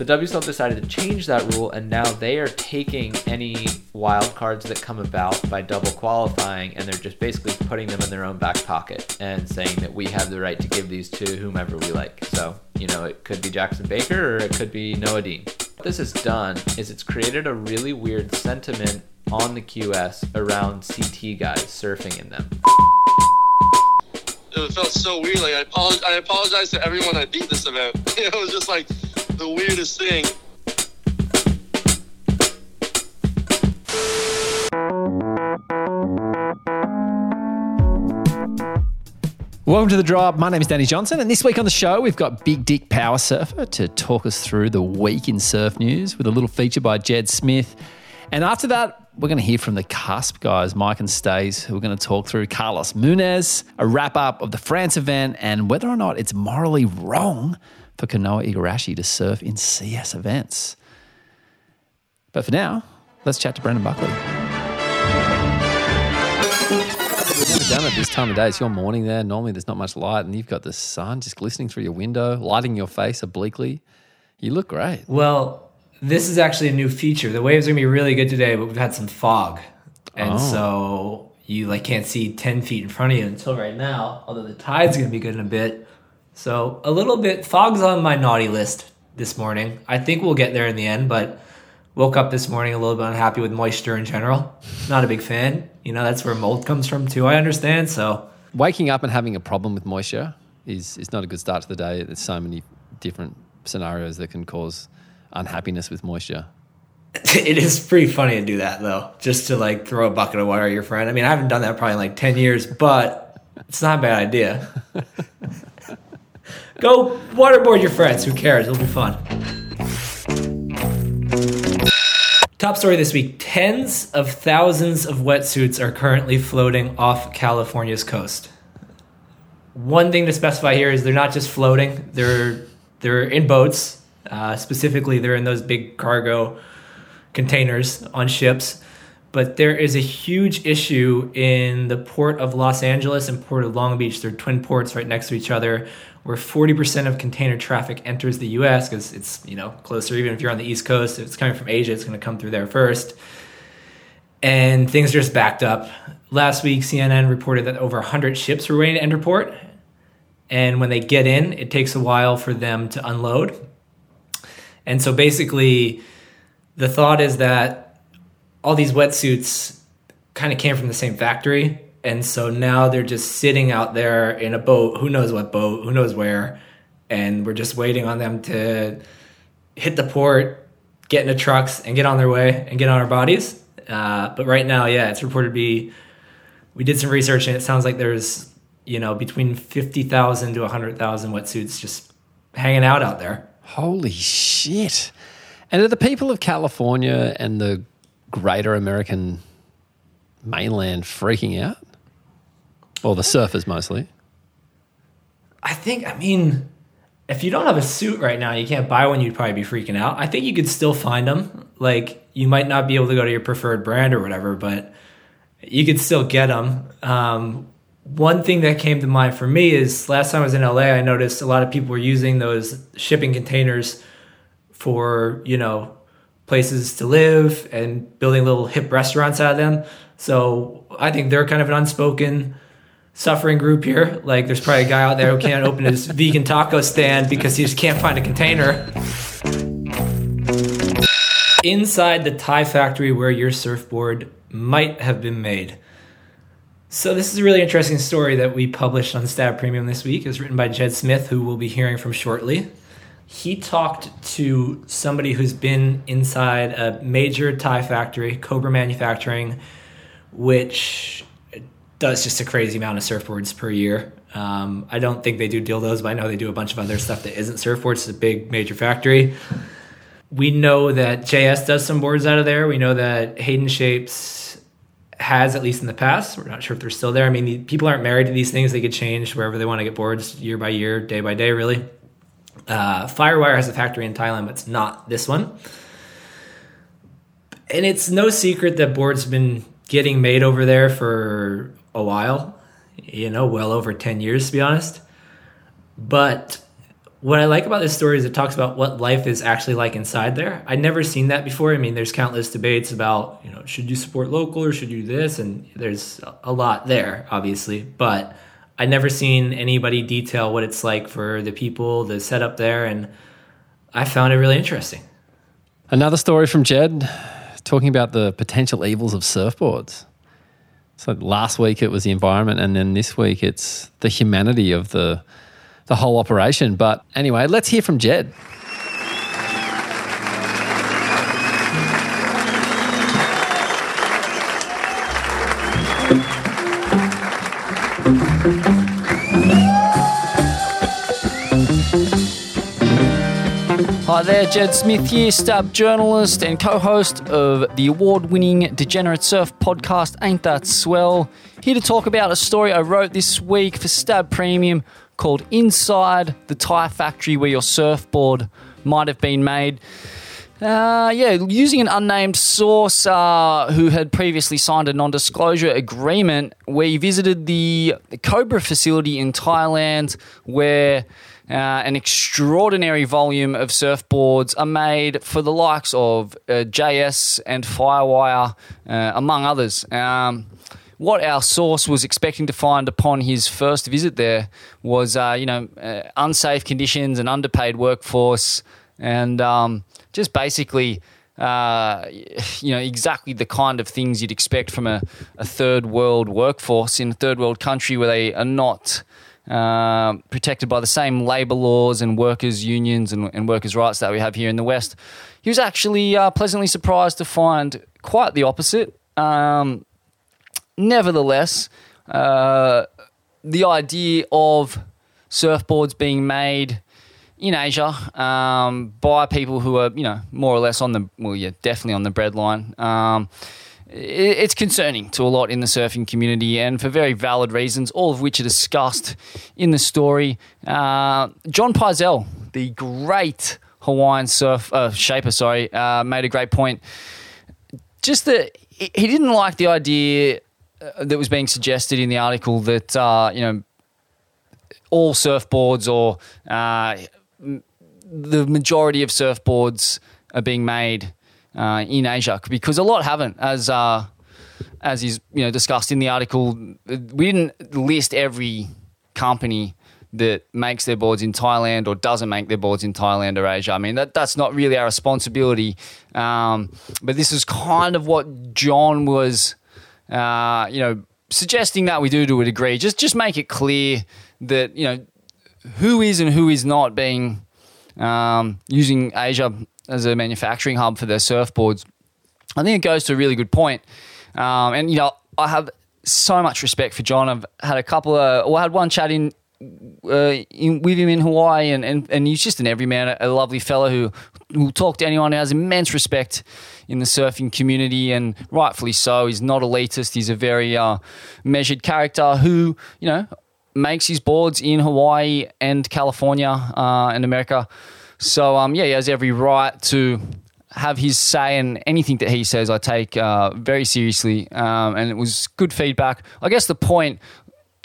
The WSL decided to change that rule, and now they are taking any wild cards that come about by double qualifying, and they're just basically putting them in their own back pocket and saying that we have the right to give these to whomever we like. So, you know, it could be Jackson Baker or it could be Noah Dean. What this has done is it's created a really weird sentiment on the QS around CT guys surfing in them. It felt so weird. Like I apologize, I apologize to everyone that beat this event. it was just like the weirdest thing. Welcome to the drop. My name is Danny Johnson, and this week on the show, we've got Big Dick Power Surfer to talk us through the week in surf news with a little feature by Jed Smith. And after that, we're going to hear from the cusp guys, Mike and Stays, who are going to talk through Carlos Muñoz, a wrap up of the France event, and whether or not it's morally wrong for Kanoa Igarashi to surf in CS events. But for now, let's chat to Brendan Buckley. Never done it this time of day. It's your morning there. Normally, there's not much light, and you've got the sun just glistening through your window, lighting your face obliquely. You look great. Well, this is actually a new feature. The waves are gonna be really good today, but we've had some fog, and Oh. so you like can't see ten feet in front of you until right now. Although the tide's gonna be good in a bit, so a little bit fog's on my naughty list this morning. I think we'll get there in the end, but woke up this morning a little bit unhappy with moisture in general. Not a big fan. You know that's where mold comes from too. I understand. So Waking up and having a problem with moisture is, is not a good start to the day. There's so many different scenarios that can cause unhappiness with moisture. it is pretty funny to do that though, just to like throw a bucket of water at your friend. I mean, I haven't done that probably in like ten years, but it's not a bad idea. Go waterboard your friends. Who cares? It'll be fun. Top story this week: tens of thousands of wetsuits are currently floating off California's coast. One thing to specify here is they're not just floating; they're they're in boats. Uh, specifically, they're in those big cargo containers on ships. But there is a huge issue in the port of Los Angeles and port of Long Beach. They're twin ports right next to each other, where 40% of container traffic enters the U.S. because it's you know closer. Even if you're on the East Coast, if it's coming from Asia, it's going to come through there first. And things are just backed up. Last week, CNN reported that over 100 ships were waiting to enter port, and when they get in, it takes a while for them to unload. And so basically, the thought is that all these wetsuits kind of came from the same factory. And so now they're just sitting out there in a boat, who knows what boat, who knows where. And we're just waiting on them to hit the port, get into trucks, and get on their way and get on our bodies. Uh, but right now, yeah, it's reported to be. We did some research and it sounds like there's, you know, between 50,000 to 100,000 wetsuits just hanging out out there. Holy shit. And are the people of California and the greater American mainland freaking out? Or the surfers mostly? I think, I mean, if you don't have a suit right now, you can't buy one, you'd probably be freaking out. I think you could still find them. Like, you might not be able to go to your preferred brand or whatever, but you could still get them. Um, one thing that came to mind for me is last time I was in LA, I noticed a lot of people were using those shipping containers for, you know, places to live and building little hip restaurants out of them. So I think they're kind of an unspoken suffering group here. Like there's probably a guy out there who can't open his vegan taco stand because he just can't find a container. Inside the Thai factory where your surfboard might have been made. So this is a really interesting story that we published on Stab Premium this week. It was written by Jed Smith, who we'll be hearing from shortly. He talked to somebody who's been inside a major Thai factory, Cobra Manufacturing, which does just a crazy amount of surfboards per year. Um, I don't think they do dildos, but I know they do a bunch of other stuff that isn't surfboards. It's a big major factory. We know that JS does some boards out of there. We know that Hayden Shapes has, at least in the past. We're not sure if they're still there. I mean, people aren't married to these things. They get changed wherever they want to get boards year by year, day by day, really. Uh, Firewire has a factory in Thailand, but it's not this one. And it's no secret that boards been getting made over there for a while, you know, well over 10 years, to be honest. But what I like about this story is it talks about what life is actually like inside there. I'd never seen that before. I mean, there's countless debates about, you know, should you support local or should you do this? And there's a lot there, obviously. But I'd never seen anybody detail what it's like for the people, the setup there. And I found it really interesting. Another story from Jed talking about the potential evils of surfboards. So last week it was the environment, and then this week it's the humanity of the the whole operation. But anyway, let's hear from Jed. Hi there, Jed Smith here, stab journalist and co host of the award winning Degenerate Surf podcast, Ain't That Swell. Here to talk about a story I wrote this week for Stab Premium called Inside the Thai Factory Where Your Surfboard Might Have Been Made. Uh, yeah, using an unnamed source uh, who had previously signed a non disclosure agreement, we visited the Cobra facility in Thailand where uh, an extraordinary volume of surfboards are made for the likes of uh, JS and Firewire, uh, among others. Um, what our source was expecting to find upon his first visit there was, uh, you know, uh, unsafe conditions, an underpaid workforce, and um, just basically. Uh, you know exactly the kind of things you'd expect from a, a third world workforce in a third world country where they are not uh, protected by the same labour laws and workers' unions and, and, workers' rights that we have here in the West. He was actually uh, pleasantly surprised to find quite the opposite. Um, nevertheless, uh, the idea of surfboards being made in Asia um, by people who are, you know, more or less on the, well, yeah, definitely on the breadline. Um, it's concerning to a lot in the surfing community, and for very valid reasons, all of which are discussed in the story. Uh, John Pyzel, the great Hawaiian surf uh, shaper, sorry, uh, made a great point. Just that he didn't like the idea uh, that was being suggested in the article that uh, you know all surfboards or uh, the majority of surfboards are being made uh, in Asia because a lot haven't, as uh, as is you know discussed in the article. We didn't list every company that makes their boards in Thailand or doesn't make their boards in Thailand or Asia. I mean that that's not really our responsibility. Um, but this is kind of what John was, uh, you know, suggesting that we do to a degree. Just just make it clear that you know who is and who is not being um, using Asia as a manufacturing hub for their surfboards. I think it goes to a really good point. Um, and, you know, I have so much respect for John. I've had a couple of, well, I had one chat in, uh, in with him in Hawaii, and, and, and he's just an everyman, a, lovely fellow who will talk to anyone who has immense respect in the surfing community, and rightfully so. He's not elitist. He's a very uh, measured character who, you know, makes his boards in Hawaii and California uh, and America so um, yeah, he has every right to have his say, and anything that he says, I take uh, very seriously. Um, and it was good feedback. I guess the point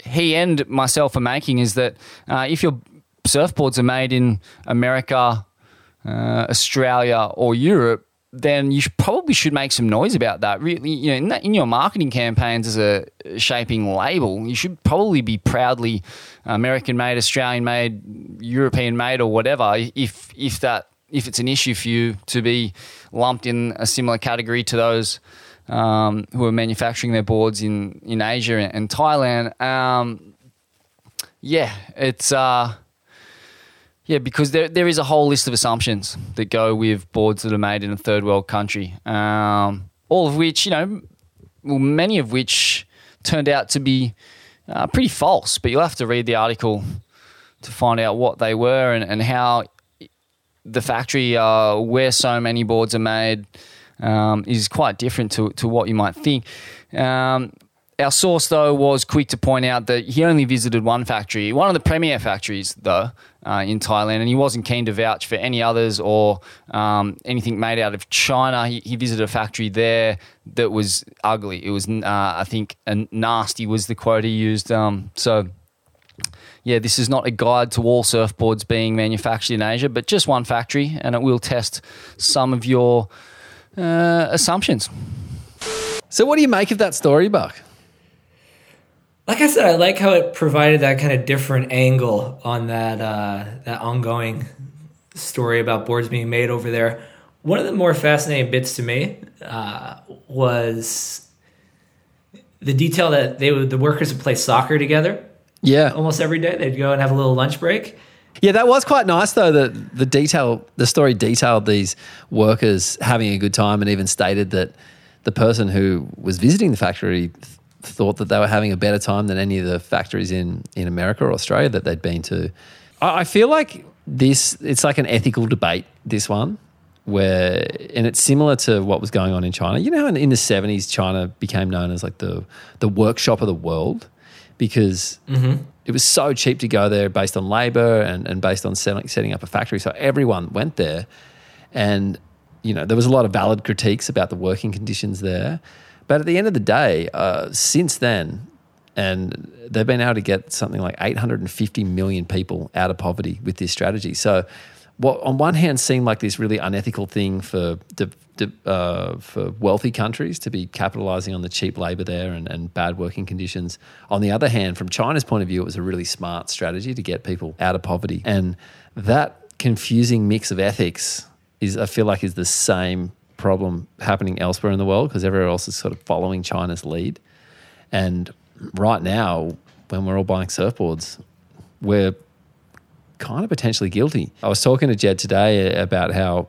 he and myself are making is that uh, if your surfboards are made in America, uh, Australia, or Europe, then you probably should make some noise about that. Really, you know, in, that, in, your marketing campaigns as a shaping label, you should probably be proudly American made, Australian made, European made, or whatever. If if that if it's an issue for you to be lumped in a similar category to those um, who are manufacturing their boards in in Asia and, Thailand, um, yeah, it's. Uh, yeah, because there there is a whole list of assumptions that go with boards that are made in a third world country, um, all of which you know, well, many of which turned out to be uh, pretty false. But you'll have to read the article to find out what they were and, and how the factory uh, where so many boards are made um, is quite different to, to what you might think. Um, our source, though, was quick to point out that he only visited one factory, one of the premier factories, though, uh, in Thailand, and he wasn't keen to vouch for any others or um, anything made out of China. He, he, visited a factory there that was ugly. It was, uh, I think, nasty was the quote he used. Um, so, yeah, this is not a guide to all surfboards being manufactured in Asia, but just one factory, and it will test some of your uh, assumptions. So, what do you make of that story, Buck? Like I said, I like how it provided that kind of different angle on that uh, that ongoing story about boards being made over there. One of the more fascinating bits to me uh, was the detail that they would, the workers would play soccer together Yeah, almost every day. They'd go and have a little lunch break. yeah, that was quite nice though. That the detail, the story detailed these workers having a good time, and even stated that the person who was visiting the factory thought that they were having a better time than any of the factories in in America or Australia that they'd been to. I I feel like this it's like an ethical debate. This one. Where and it's similar to what was going on in China. You know, how in, in the seventies, China became known as like the the workshop of the world because mm-hmm. it was so cheap to go there based on labor and, and based on setting, setting up a factory. So everyone went there. And, you know, there was a lot of valid critiques about the working conditions there. But at the end of the day, uh, since then, and they've been able to get something like 850 million people out of poverty with this strategy. So, what on one hand seemed like this really unethical thing for uh, for wealthy countries to be capitalizing on the cheap labor there and, and bad working conditions. On the other hand, from China's point of view, it was a really smart strategy to get people out of poverty. And that confusing mix of ethics is, I feel like, is the same problem happening elsewhere in the world because everywhere else is sort of following China's lead. And right now, when we're all buying surfboards, we're kind of potentially guilty. I was talking to Jed today about how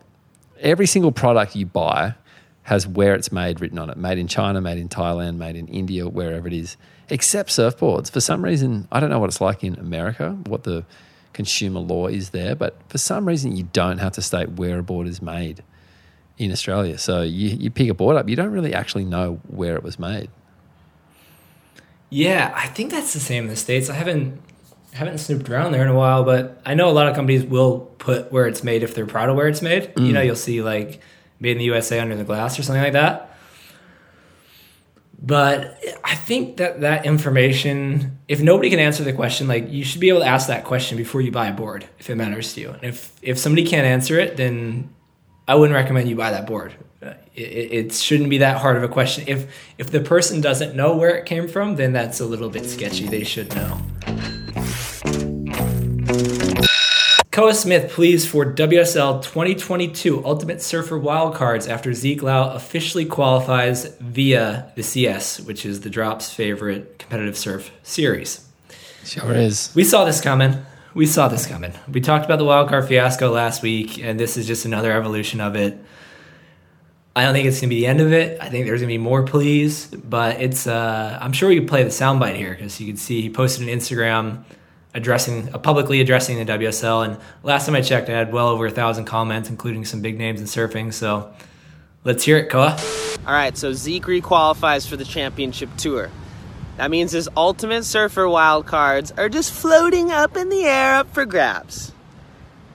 every single product you buy has where it's made written on it made in China, made in Thailand, made in India, wherever it is, except surfboards. For some reason, I don't know what it's like in America, what the consumer law is there, but for some reason, you don't have to state where a board is made in Australia. So you, you pick a board up, you don't really actually know where it was made. Yeah, I think that's the same in the states. I haven't haven't snooped around there in a while, but I know a lot of companies will put where it's made if they're proud of where it's made. You mm. know, you'll see like made in the USA under the glass or something like that. But I think that that information, if nobody can answer the question, like you should be able to ask that question before you buy a board if it matters to you. And if if somebody can't answer it, then I wouldn't recommend you buy that board. Uh, It, it, it shouldn't be that hard of a question. If if the person doesn't know where it came from, then that's a little bit sketchy. They should know. Koa Smith pleads for WSL 2022 Ultimate Surfer wildcards after Zeke Lau officially qualifies via the CS, which is the Drop's favorite competitive surf series. Sure is. We saw this coming. We saw this coming. We talked about the wildcard fiasco last week, and this is just another evolution of it. I don't think it's gonna be the end of it. I think there's gonna be more pleas, but it's. Uh, I'm sure we could play the soundbite here because you can see he posted an Instagram addressing, uh, publicly addressing the WSL, and last time I checked, I had well over a thousand comments, including some big names in surfing. So let's hear it, Koa. All right, so Zeke requalifies for the championship tour. That means his Ultimate Surfer wildcards are just floating up in the air up for grabs.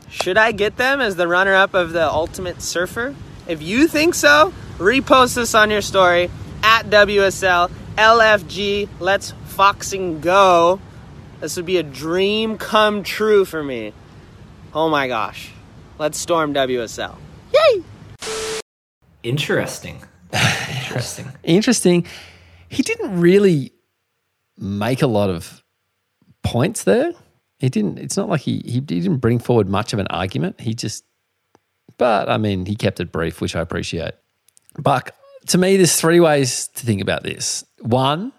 Should I get them as the runner up of the Ultimate Surfer? If you think so, repost this on your story at WSL LFG. Let's foxing go. This would be a dream come true for me. Oh my gosh. Let's storm WSL. Yay! Interesting. Interesting. Interesting. He didn't really make a lot of points there. He didn't. It's not like he, he didn't bring forward much of an argument. He just, but I mean, he kept it brief, which I appreciate. Buck, to me, there's three ways to think about this. One,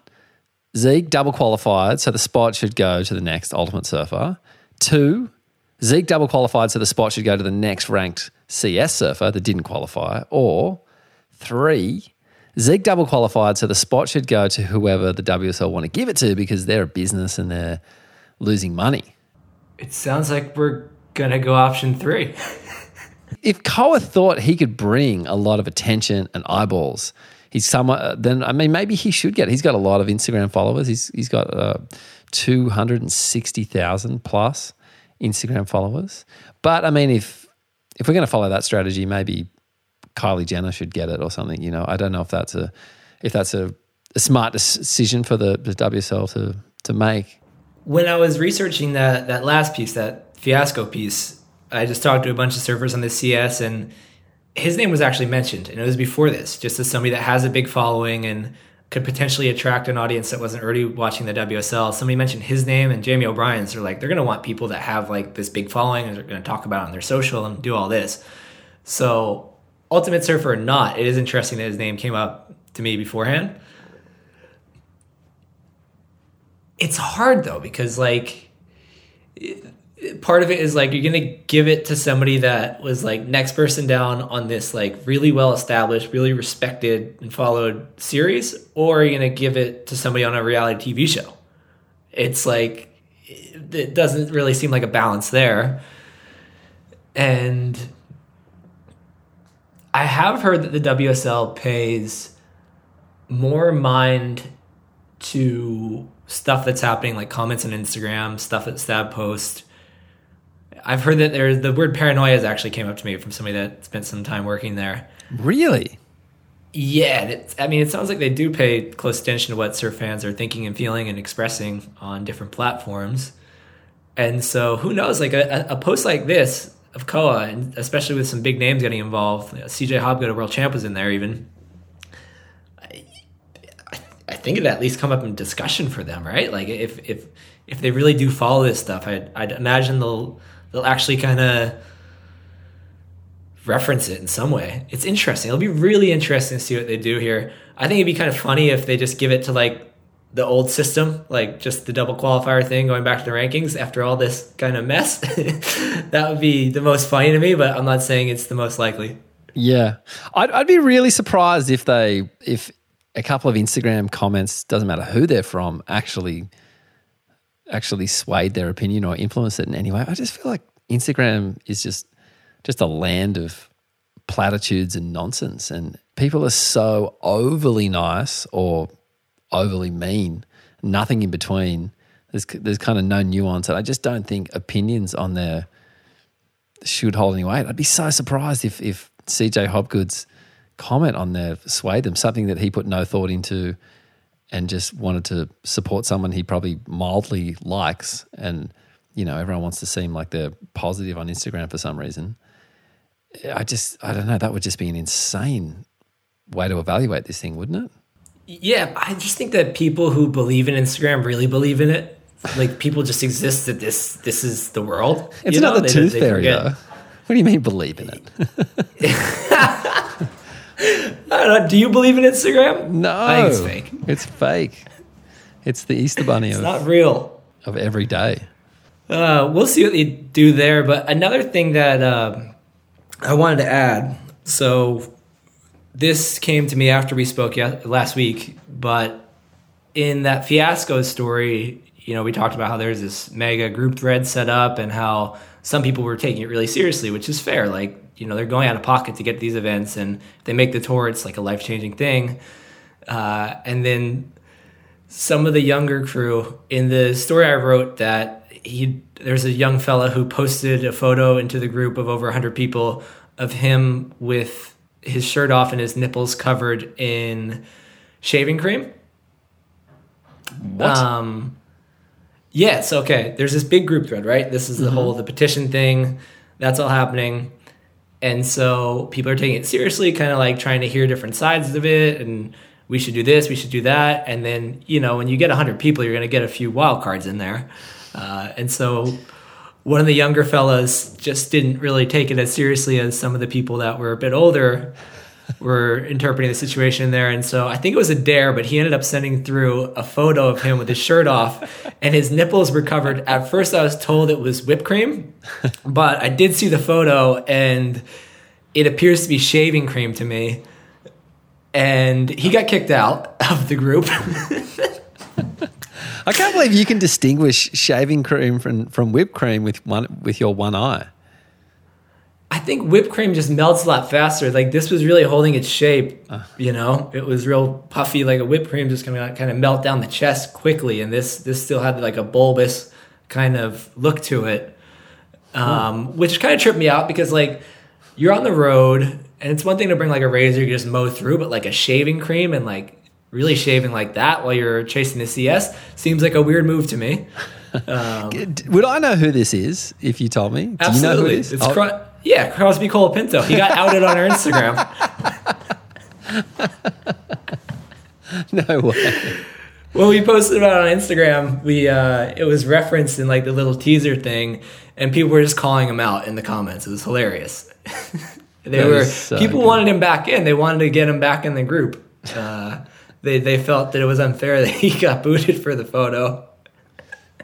Zeke double qualified, so the spot should go to the next Ultimate Surfer. Two, Zeke double qualified, so the spot should go to the next ranked CS surfer that didn't qualify. Or three, Zeke double qualified, so the spot should go to whoever the WSL want to give it to because they're a business and they're losing money. It sounds like we're gonna go option three. If Koa thought he could bring a lot of attention and eyeballs, he's somewhat. Then I mean, maybe he should get. He's got a lot of Instagram followers. He's he's got uh, two hundred and sixty thousand plus Instagram followers. But I mean, if if we're going to follow that strategy, maybe Kylie Jenner should get it or something. You know, I don't know if that's a if that's a, a smart decision for the, the WSL to to make. when I was researching that that last piece, that fiasco piece, I just talked to a bunch of surfers on the CS, and his name was actually mentioned, and it was before this, just as somebody that has a big following and could potentially attract an audience that wasn't already watching the WSL. Somebody mentioned his name and Jamie O'Brien's. They're like, they're going to want people that have like this big following and they're going to talk about it on their social and do all this. So, Ultimate Surfer or not, it is interesting that his name came up to me beforehand. It's hard though because like part of it is like you're gonna give it to somebody that was like next person down on this like really well established, really respected and followed series, or you're gonna give it to somebody on a reality TV show. It's like it doesn't really seem like a balance there. And I have heard that the WSL pays more mind to stuff that's happening, like comments on Instagram, stuff that Stab post, I've heard that there the word paranoia has actually came up to me from somebody that spent some time working there. Really? Yeah, I mean, it sounds like they do pay close attention to what surf fans are thinking and feeling and expressing on different platforms. And so, who knows? Like a, a post like this of Koa, and especially with some big names getting involved, CJ Hobgood, a world champ, was in there even. I, I think it'd at least come up in discussion for them, right? Like if if if they really do follow this stuff, I'd, I'd imagine they'll they'll actually kind of reference it in some way. It's interesting. It'll be really interesting to see what they do here. I think it'd be kind of funny if they just give it to like the old system, like just the double qualifier thing, going back to the rankings after all this kind of mess. that would be the most funny to me, but I'm not saying it's the most likely. Yeah, I'd, I'd be really surprised if they if a couple of Instagram comments doesn't matter who they're from actually actually swayed their opinion or influenced it in any way. I just feel like Instagram is just just a land of platitudes and nonsense, and people are so overly nice or overly mean, nothing in between. There's there's kind of no nuance, and I just don't think opinions on there should hold any weight. I'd be so surprised if if CJ Hobgood's comment on there swayed them, something that he put no thought into and just wanted to support someone he probably mildly likes. And you know everyone wants to seem like they're positive on Instagram for some reason. I just I don't know. That would just be an insane way to evaluate this thing wouldn't it yeah I just think that people who believe in Instagram really believe in it like people just exist that this this is the world it's not know? the they, tooth fairy though what do you mean believe in it know, do you believe in Instagram? No, I think it's fake. It's fake. It's the Easter Bunny. it's of, not real. Of every day. Uh, we'll see what they do there. But another thing that uh, I wanted to add. So this came to me after we spoke last week, but in that fiasco story, you know, we talked about how there's this mega group thread set up and how some people were taking it really seriously, which is fair. Like you know they're going out of pocket to get these events and they make the tour it's like a life-changing thing uh, and then some of the younger crew in the story i wrote that he there's a young fella who posted a photo into the group of over 100 people of him with his shirt off and his nipples covered in shaving cream what um yes okay there's this big group thread right this is the mm-hmm. whole the petition thing that's all happening and so people are taking it seriously, kind of like trying to hear different sides of it. And we should do this, we should do that. And then, you know, when you get 100 people, you're going to get a few wild cards in there. Uh, and so one of the younger fellows just didn't really take it as seriously as some of the people that were a bit older were interpreting the situation there. And so I think it was a dare, but he ended up sending through a photo of him with his shirt off and his nipples were covered. At first, I was told it was whipped cream, but I did see the photo and it appears to be shaving cream to me. And he got kicked out of the group. I can't believe you can distinguish shaving cream from, from whipped cream with one with your one eye. I think whipped cream just melts a lot faster. Like this was really holding its shape. Uh. You know, it was real puffy. Like a whipped cream just kind of kind of melt down the chest quickly, and this this still had like a bulbous kind of look to it, um, which kind of tripped me out because like you're on the road, and it's one thing to bring like a razor you just mow through, but like a shaving cream and like really shaving like that while you're chasing the CS seems like a weird move to me. Would I know who this is if you told me? Do Absolutely. you know who it is? It's Oh, Cro- yeah, Crosby Colapinto. He got outed on our Instagram. no way. when we posted about it on Instagram, we uh, it was referenced in like the little teaser thing, and people were just calling him out in the comments. It was hilarious. they That were so people good. wanted him back in. They wanted to get him back in the group. Uh, they they felt that it was unfair that he got booted for the photo.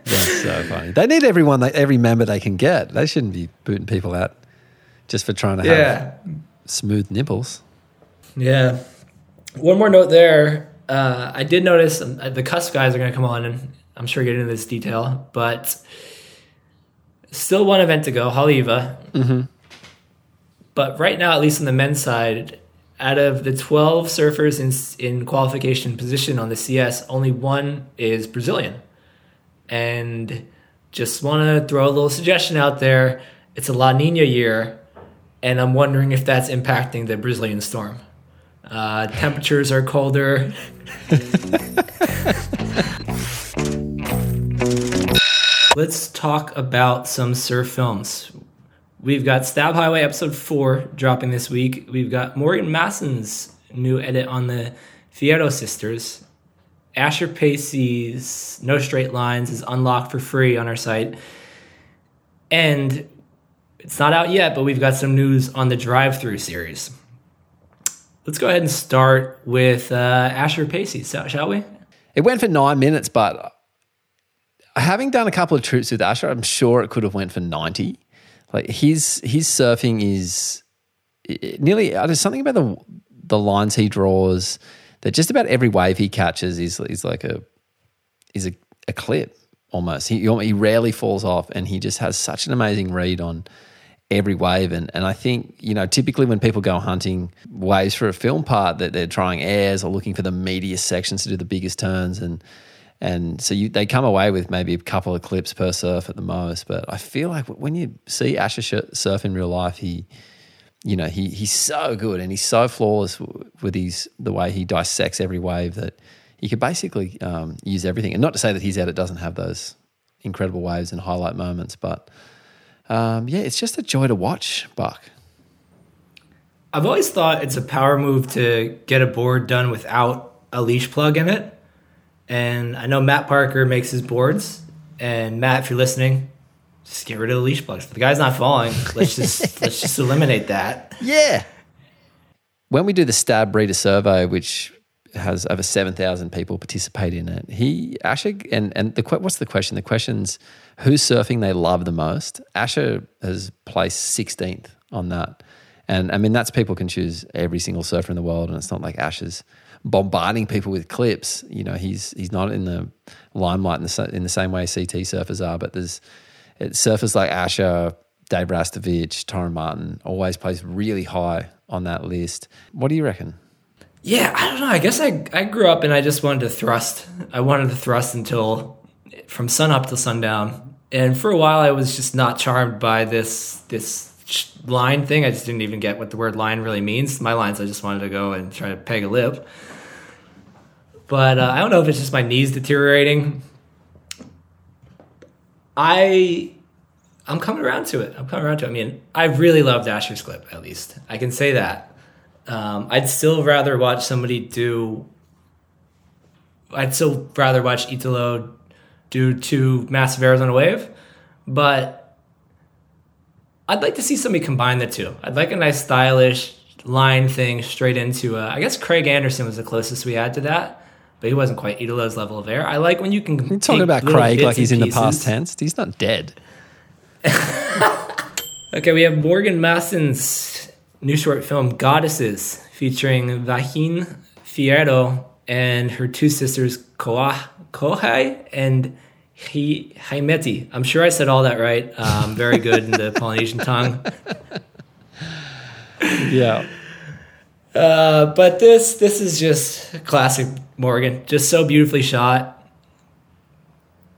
That's so funny. They need everyone, they, every member they can get. They shouldn't be booting people out just for trying to have Yeah, smooth nipples. yeah. One more note there. Uh, I did notice um, the Cusp guys are going to come on, and I'm sure get into this detail, but still one event to go, Haleiwa. But right now, at least on the men's side, out of the 12 surfers in, in qualification position on the CS, only one is Brazilian. And just want to throw a little suggestion out there. It's a La Nina year, and I'm wondering if that's impacting the Brazilian storm. Uh, temperatures are colder. Let's talk about some surf films. We've got Stab Highway episode four dropping this week. We've got Morgan Maassen's new edit on the Fierro sisters. Asher Pacey's No Straight Lines is unlocked for free on our site. And it's not out yet, but we've got some news on the drive through series. Let's go ahead and start with uh, Asher Pacey, shall we? It went for nine minutes, but having done a couple of trips with Asher, I'm sure it could have went for 90. Like his his surfing is nearly uh, there's something about the the lines he draws that just about every wave he catches is is like a is a, a clip almost. He he rarely falls off, and he just has such an amazing read on every wave. And and I think you know typically when people go hunting waves for a film part, that they're trying airs or looking for the meatiest sections to do the biggest turns and. And so you, they come away with maybe a couple of clips per surf at the most. But I feel like when you see Asher surf in real life, he, you know, he he's so good and he's so flawless with his the way he dissects every wave that he could basically um, use everything. And not to say that his edit doesn't have those incredible waves and highlight moments, but um, yeah, it's just a joy to watch, Buck. I've always thought it's a power move to get a board done without a leash plug in it. And I know Matt Parker makes his boards. And Matt, if you're listening, just get rid of the leash plugs. The guy's not falling. Let's just let's just eliminate that. Yeah. When we do the Stab Breeder survey, which has over 7,000 people participate in it, he, Asher, and, and the, what's the question? The question's who's surfing they love the most. Asher has placed 16th on that. And I mean, that's people can choose every single surfer in the world, and it's not like Asher's bombarding people with clips. You know, he's he's not in the limelight in the, in the same way CT surfers are, but there's surfers like Asher, Dave Rastovich, Torren Martin always plays really high on that list. What do you reckon? Yeah, I don't know. I guess I I grew up and I just wanted to thrust. I wanted to thrust until from sun up to sundown. And for a while, I was just not charmed by this this line thing. I just didn't even get what the word line really means. My lines, I just wanted to go and try to peg a lip. But uh, I don't know if it's just my knees deteriorating. I I'm coming around to it. I'm coming around to it. I mean, I really love Dasher's clip. At least I can say that. Um, I'd still rather watch somebody do. I'd still rather watch Italo do two massive airs on a wave, but I'd like to see somebody combine the two. I'd like a nice stylish line thing straight into. Uh, I guess Craig Anderson was the closest we had to that, but he wasn't quite Italo's level of air. I like when you can. You're talking about Craig like he's in the past tense. He's not dead. Okay, we have Morgan Maassen's new short film Goddesses, featuring Vahine Fierro and her two sisters Koah, Kohai and Hi- Haimeti. I'm sure I said all that right. Um, very good in the Polynesian tongue. Yeah. Uh, but this this is just classic Morgan, just so beautifully shot.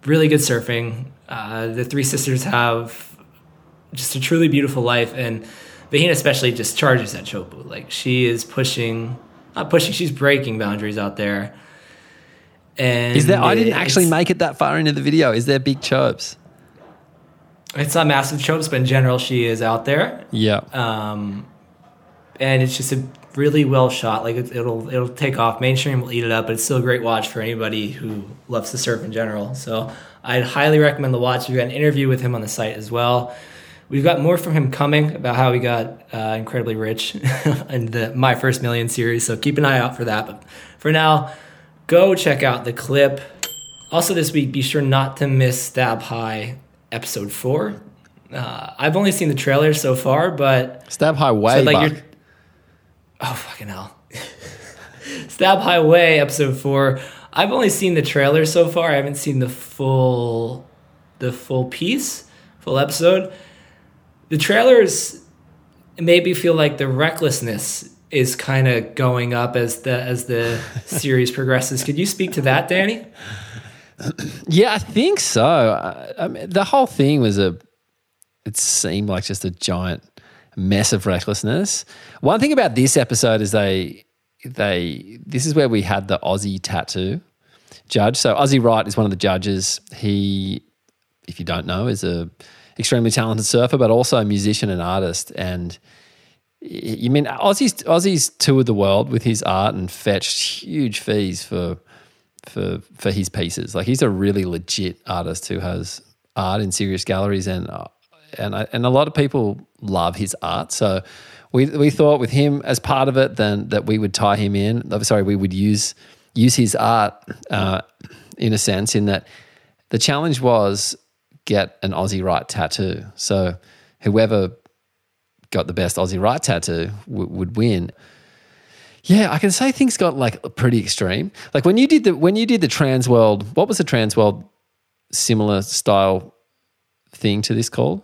Really good surfing. Uh, the three sisters have just a truly beautiful life, and Vahine especially just charges at Chopu. Like she is pushing, not pushing, she's breaking boundaries out there. And Is there? I didn't actually make it that far into the video. Is there big chirps? It's not massive chokes, but in general, she is out there. Yeah. um, and it's just a really well shot. Like it, it'll it'll take off. Mainstream will eat it up, but it's still a great watch for anybody who loves to surf in general. So I'd highly recommend the watch. We've got an interview with him on the site as well. We've got more from him coming about how he got uh, incredibly rich in the My First Million series. So keep an eye out for that. But for now, go check out the clip. Also, this week, be sure not to miss Stab High episode four. Uh, I've only seen the trailer so far, but Stab high way so, like, buck. Oh fucking hell! Stab Highway episode four. I've only seen the trailer so far. I haven't seen the full, the full piece, full episode. The trailers made me feel like the recklessness is kind of going up as the as the series progresses. Could you speak to that, Danny? Yeah, I think so. I, I mean, the whole thing was a. It seemed like just a giant mess of recklessness. One thing about this episode is they they this is where we had the Aussie tattoo judge. So Ozzie Wright is one of the judges. He, if you don't know, is a extremely talented surfer, but also a musician and artist. And you mean Ozzie's Ozzie's toured the world with his art and fetched huge fees for for for his pieces. Like he's a really legit artist who has art in serious galleries and uh, and I, and a lot of people love his art. So we we thought with him as part of it, then that we would tie him in. oh, Sorry, we would use use his art uh, in a sense. In that the challenge was get an Ozzie Wright tattoo. So whoever got the best Ozzie Wright tattoo w- would win. Yeah, I can say things got like pretty extreme. Like when you did the when you did the Trans World, what was the Trans World similar style thing to this called?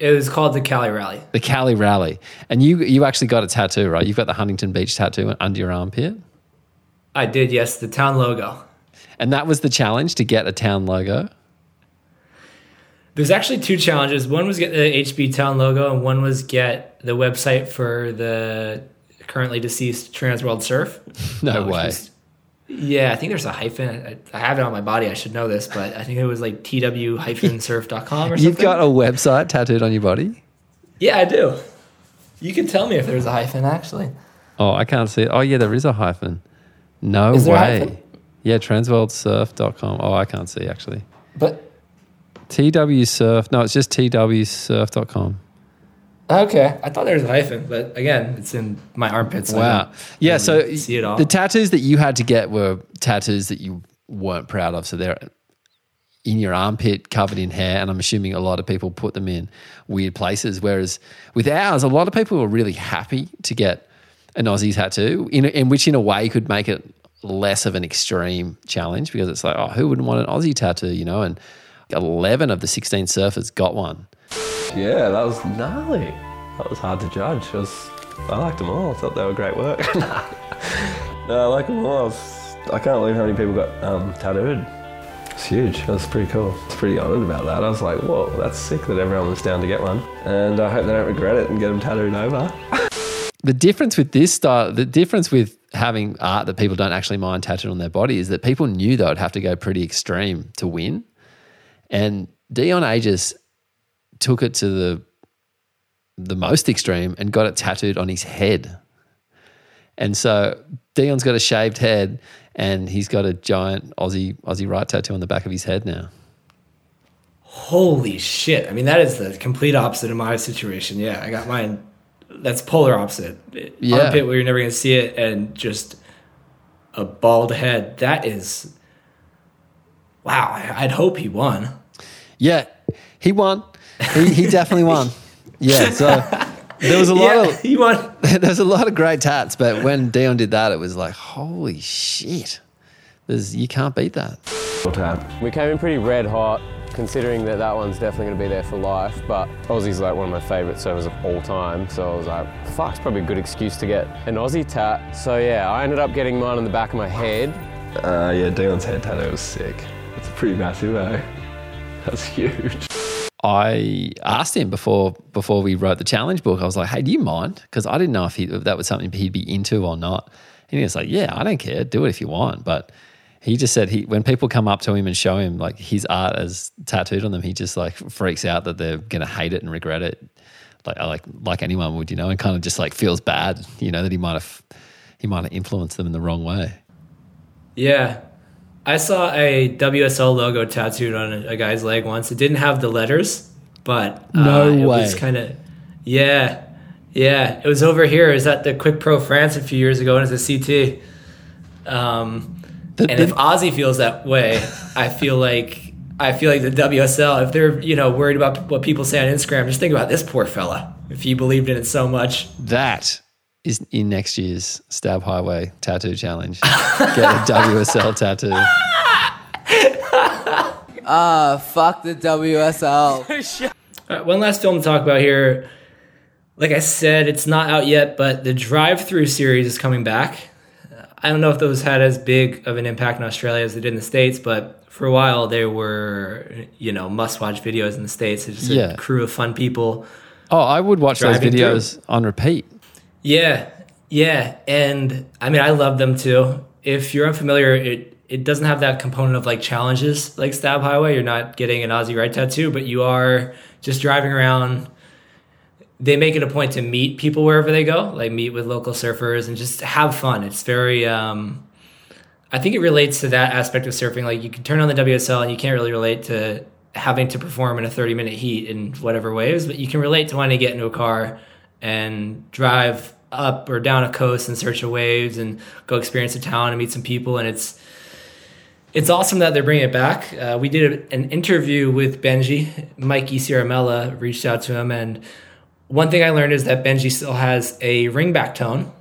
It was called the Cali Rally. The Cali Rally. And you you actually got a tattoo, right? You've got the Huntington Beach tattoo under your armpit. I did, yes, the town logo. And that was the challenge to get a town logo. There's actually two challenges. One was get the HB Town logo, and one was get the website for the currently deceased Trans World Surf. No Uh, way. was- yeah, I think there's a hyphen. I, I have it on my body. I should know this, but I think it was like tw-surf.com or something. You've got a website tattooed on your body? yeah, I do. You can tell me if there's a hyphen, actually. Oh, I can't see it. Oh yeah, there is a hyphen. No Is way. hyphen? Yeah, transworldsurf.com. Oh, I can't see actually. But TW Surf. No, it's just twsurf.com. okay, I thought there was a hyphen, but again, it's in my armpits. so Wow. Yeah, so really see it all. the tattoos that you had to get were tattoos that you weren't proud of. So they're in your armpit, covered in hair, and I'm assuming a lot of people put them in weird places. Whereas with ours, a lot of people were really happy to get an Ozzie tattoo, in, in which in a way could make it less of an extreme challenge because it's like, oh, who wouldn't want an Ozzie tattoo, you know? And 11 of the 16 surfers got one. Yeah, that was gnarly. That was hard to judge. It was, I liked them all. I thought they were great work. no, I like them all. I, was, I can't believe how many people got um, tattooed. It's huge. Was pretty cool. I was pretty honoured about that. I was like, whoa, that's sick that everyone was down to get one. And I hope they don't regret it and get them tattooed over. the difference with this style, the difference with having art that people don't actually mind tattooed on their body is that people knew they would have to go pretty extreme to win. And Dion Agius took it to the the most extreme and got it tattooed on his head. And so Dion's got a shaved head and he's got a giant Ozzie Ozzie Wright tattoo on the back of his head now. Holy shit. I mean, that is the complete opposite of my situation. Yeah, I got mine. That's polar opposite. Yeah. Armpit where you're never going to see it and just a bald head. That is. Wow. I'd hope he won. Yeah, he won. He, he definitely won. Yeah, so there was a lot Yeah, of he won. There's a lot of great tats, but when Dion did that, it was like, holy shit. There's, you can't beat that. Tap. We came in pretty red hot, considering that that one's definitely going to be there for life. But Ozzie's like one of my favourite servers of all time, so I was like, fuck, it's probably a good excuse to get an Aussie tat. So yeah, I ended up getting mine on the back of my head. Uh, yeah, Dion's head tattoo was sick. It's a pretty massive, eh? That's huge. I asked him before before we wrote the challenge book. I was like, "Hey, do you mind?" Because I didn't know if, he, if that was something he'd be into or not. And he was like, "Yeah, I don't care. Do it if you want." But he just said he when people come up to him and show him like his art as tattooed on them, he just like freaks out that they're gonna hate it and regret it, like like like anyone would, you know, and kind of just like feels bad, you know, that he might have he might have influenced them in the wrong way. Yeah. I saw a WSL logo tattooed on a, a guy's leg once. It didn't have the letters, but uh, No it was kind of yeah, yeah. It was over here. It was at the Quik Pro France a few years ago, and it's a CT. Um, The- and the- if Ozzie feels that way, I feel like I feel like the WSL. If they're you know worried about what people say on Instagram, just think about this poor fella. If he believed in it so much, That is in next year's Stab Highway Tattoo Challenge. Get a WSL tattoo. Uh, fuck the WSL. All right, one last film to talk about here. Like I said, it's not out yet, but the drive-through series is coming back. I don't know if those had as big of an impact in Australia as they did in the states, but for a while they were, you know, must-watch videos in the states. It's just a crew of fun people. Oh, I would watch those Driving videos on repeat. Yeah, yeah, and I mean, I love them too. If you're unfamiliar, it it doesn't have that component of like challenges like Stab Highway. You're not getting an Ozzie Wright tattoo, but you are just driving around. They make it a point to meet people wherever they go, like meet with local surfers and just have fun. It's very. Um, I think it relates to that aspect of surfing. Like you can turn on the WSL and you can't really relate to having to perform in a 30 minute heat in whatever waves, but you can relate to wanting to get into a car and drive up or down a coast in search of waves and go experience a town and meet some people. And it's it's awesome that they're bringing it back. Uh, we did an interview with Benji. Mikey Ciaramella reached out to him, and one thing I learned is that Benji still has a ringback tone.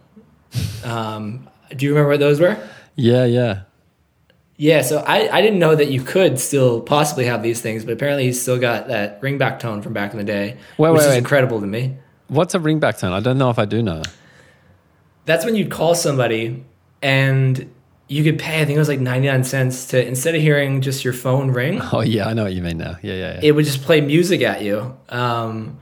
Um, do you remember what those were? Yeah, yeah. Yeah, so I, I didn't know that you could still possibly have these things, but apparently he's still got that ringback tone from back in the day, Wait, which wait, is wait. incredible to me. What's a ringback tone? I don't know if I do know. That's when you'd call somebody and you could pay, I think it was like 99 cents to, instead of hearing just your phone ring, Oh yeah, I know what you mean now. Yeah, yeah, yeah. it would just play music at you. Um,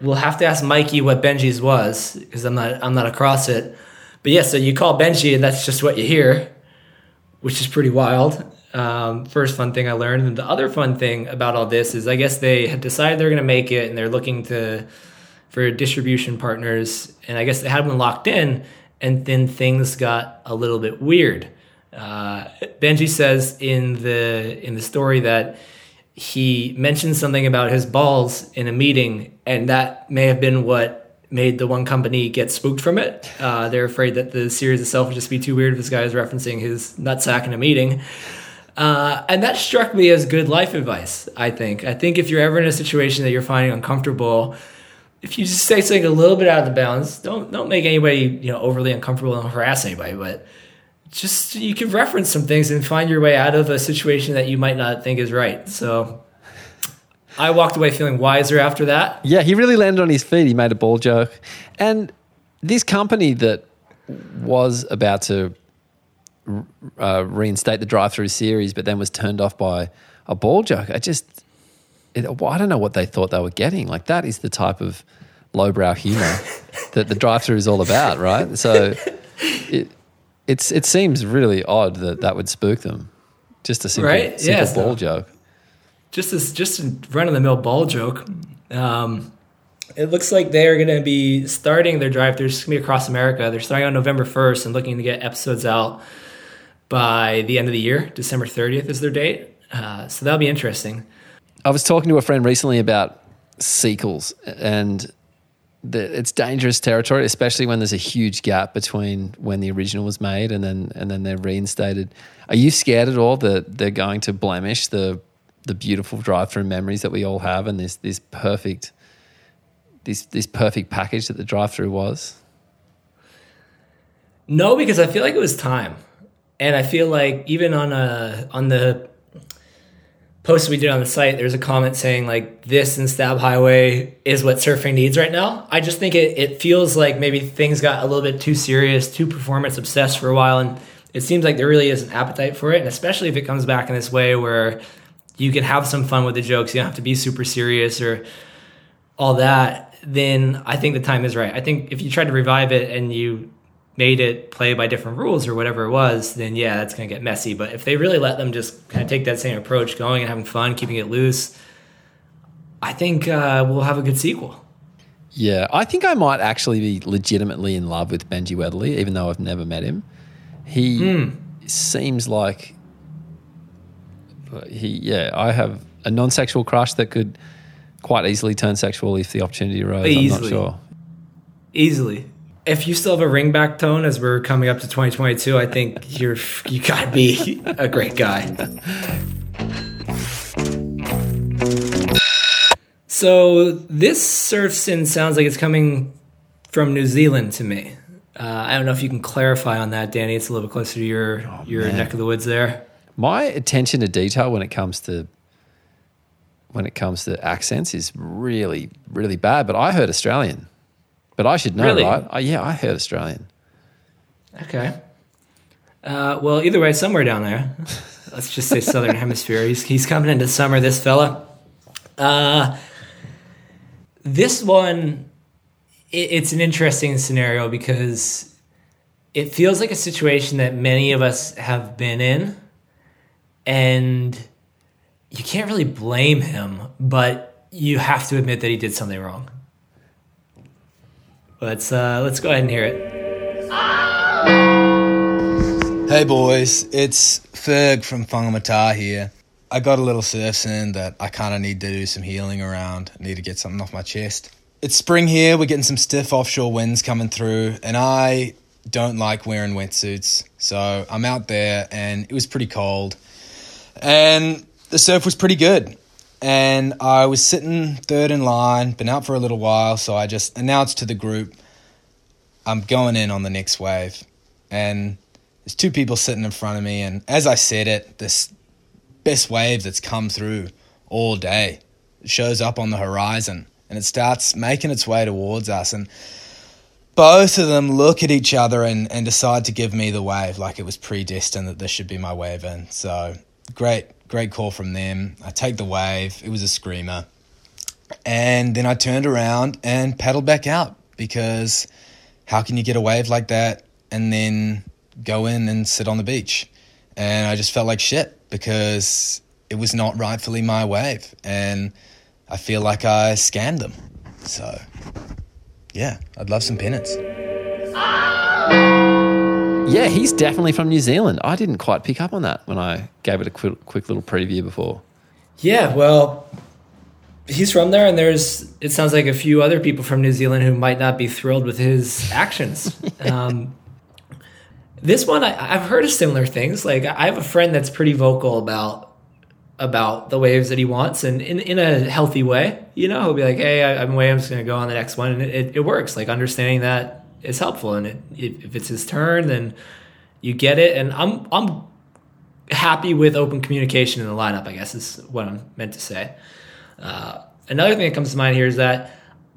we'll have to ask Mikey what Benji's was because I'm not I'm not across it. But yeah, so you call Benji and that's just what you hear, which is pretty wild. Um, first fun thing I learned, and the other fun thing about all this is I guess they had decided they're going to make it, and they're looking to for distribution partners, and I guess they had one locked in, and then things got a little bit weird. Uh, Benji says in the in the story that he mentioned something about his balls in a meeting, and that may have been what made the one company get spooked from it. Uh, they're afraid that the series itself would just be too weird if this guy is referencing his nutsack in a meeting. Uh, and that struck me as good life advice, I think. I think if you're ever in a situation that you're finding uncomfortable, if you just say something a little bit out of the bounds, don't don't make anybody you know overly uncomfortable and harass anybody, but just you can reference some things and find your way out of a situation that you might not think is right. So I walked away feeling wiser after that. Yeah, he really landed on his feet. He made a ball joke. And this company that was about to uh, reinstate the drive through series, but then was turned off by a ball joke, I just, it, I don't know what they thought they were getting. Like, that is the type of lowbrow humor that the drive through is all about, right? So it, it's, it seems really odd that that would spook them. Just a simple, Right? simple Yeah, ball joke. just as just a run of the mill ball joke. Um, it looks like they're going to be starting their drive throughs going to be across America. They're starting on November 1st and looking to get episodes out by the end of the year. December 30th is their date. Uh, so that'll be interesting. I was talking to a friend recently about sequels, and the, it's dangerous territory, especially when there's a huge gap between when the original was made and then and then they're reinstated. Are you scared at all that they're going to blemish the the beautiful drive-through memories that we all have and this this perfect this this perfect package that the drive-through was? No, because I feel like it was time, and I feel like even on a on the post we did on the site, there's a comment saying like this and Stab Highway is what surfing needs right now. I just think it it feels like maybe things got a little bit too serious, too performance obsessed for a while, and it seems like there really is an appetite for it, and especially if it comes back in this way where you can have some fun with the jokes, you don't have to be super serious or all that, then I think the time is right. I think if you tried to revive it and you made it play by different rules or whatever it was, then yeah, that's going to get messy. But if they really let them just kind of take that same approach, going and having fun, keeping it loose, I think uh, we'll have a good sequel. Yeah, I think I might actually be legitimately in love with Benji Weatherly, even though I've never met him. He seems like he. Yeah, I have a non-sexual crush that could quite easily turn sexual if the opportunity arose. I'm not sure. Easily. If you still have a ring back tone as we're coming up to 2022, I think you're you gotta be a great guy. So this surf sin sounds like it's coming from New Zealand to me. Uh, I don't know if you can clarify on that, Danny. It's a little bit closer to your your man. neck of the woods there. My attention to detail when it comes to when it comes to accents is really really bad. But I heard Australian, but I should know, Really? right? Yeah, I heard Australian. Okay. Uh, well, either way, somewhere down there. Let's just say southern hemisphere. He's he's coming into summer. This fella. Uh, this one, it, it's an interesting scenario because it feels like a situation that many of us have been in, and you can't really blame him, but you have to admit that he did something wrong. Let's uh, let's go ahead and hear it. Hey boys, it's Ferg from Whangamata here. I got a little surf sin that I kind of need to do some healing around. I need to get something off my chest. It's spring here, we're getting some stiff offshore winds coming through, and I don't like wearing wetsuits. So I'm out there, and it was pretty cold. And the surf was pretty good. And I was sitting third in line, been out for a little while, so I just announced to the group I'm going in on the next wave. And there's two people sitting in front of me, and as I said it, this best wave that's come through all day shows up on the horizon and it starts making its way towards us. And both of them look at each other and, and decide to give me the wave, like it was predestined that this should be my wave in. So great, great call from them. I take the wave, it was a screamer. And then I turned around and paddled back out because how can you get a wave like that and then go in and sit on the beach? And I just felt like shit because it was not rightfully my wave. And I feel like I scammed them. So, yeah, I'd love some penance. Ah! Yeah, he's definitely from New Zealand. I didn't quite pick up on that when I gave it a quick, quick little preview before. Yeah, well, he's from there, and there's it sounds like a few other people from New Zealand who might not be thrilled with his actions. um, this one, I, I've heard of similar things. Like I have a friend that's pretty vocal about about the waves that he wants, and in in a healthy way. You know, he'll be like, "Hey, I, I'm away. I'm just going to go on the next one," and it, it works. Like understanding that is helpful, and it, if, if it's his turn, then you get it. And I'm I'm happy with open communication in the lineup. I guess is what I'm meant to say. Uh, another thing that comes to mind here is that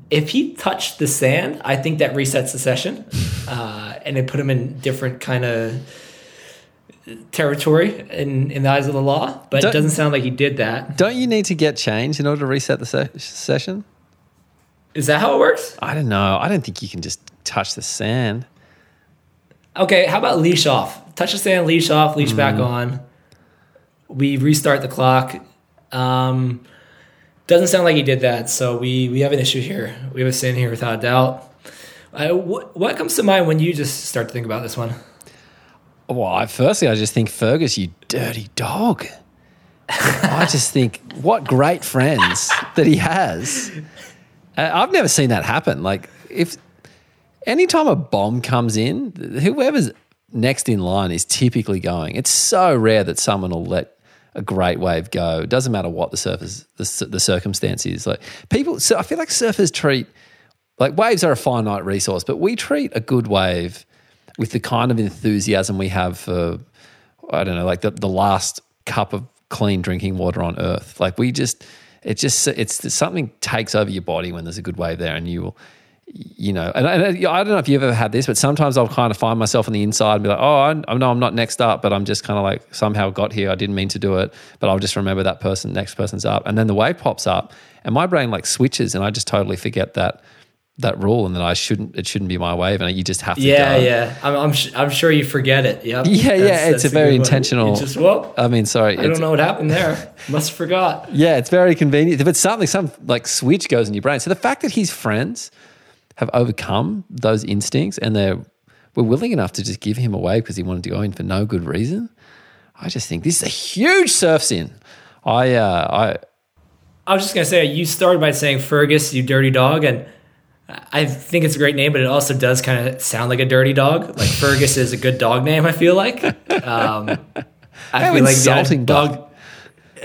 if he touched the sand, I think that resets the session, uh, and it put him in different kind of territory in in the eyes of the law. But Don't- it doesn't sound like he did that. Don't you need to get change in order to reset the se- session? Is that how it works? I don't know. I don't think you can just touch the sand. Okay, how about leash off? Touch the sand, leash off, leash back Mm. on. We restart the clock. Um, doesn't sound like he did that, so we we have an issue here. We have a sin here without a doubt. Uh, what, what comes to mind when you just start to think about this one? Well, I, firstly, I just think Fergus, you dirty dog. I just think what great friends that he has. Uh, I've never seen that happen. Like if anytime a bomb comes in, whoever's next in line is typically going. It's so rare that someone will let a great wave go. It doesn't matter what the surface, the, the circumstance is. Like people, so I feel like surfers treat like waves are a finite resource, but we treat a good wave with the kind of enthusiasm we have for I don't know, like the, the last cup of clean drinking water on earth. Like we just, it just, it's something takes over your body when there's a good wave there, and you will, you know, and, and I don't know if you've ever had this, but sometimes I'll kind of find myself on the inside and be like, oh, I, know I'm not next up, but I'm just kind of like somehow got here. I didn't mean to do it, but I'll just remember that person, next person's up, and then the wave pops up, and my brain like switches, and I just totally forget that that rule and that I shouldn't it shouldn't be my wave and you just have to Yeah, go. yeah. I'm, I'm, sh- I'm sure you forget it. Yep. Yeah, That's- yeah, it's a very intentional. Just well, I mean, sorry, I don't know what happened there. Must have forgot. Yeah, it's very convenient. But something, some like switch goes in your brain. So the fact that his friends have overcome those instincts and they're were willing enough to just give him away because he wanted to go in for no good reason, I just think this is a huge surf sin. I, uh, I I was just gonna say you started by saying Fergus, you dirty dog, and I think it's a great name, but it also does kind of sound like a dirty dog. Like Fergus is a good dog name. I feel like. Um, I How feel like insulting, the dog.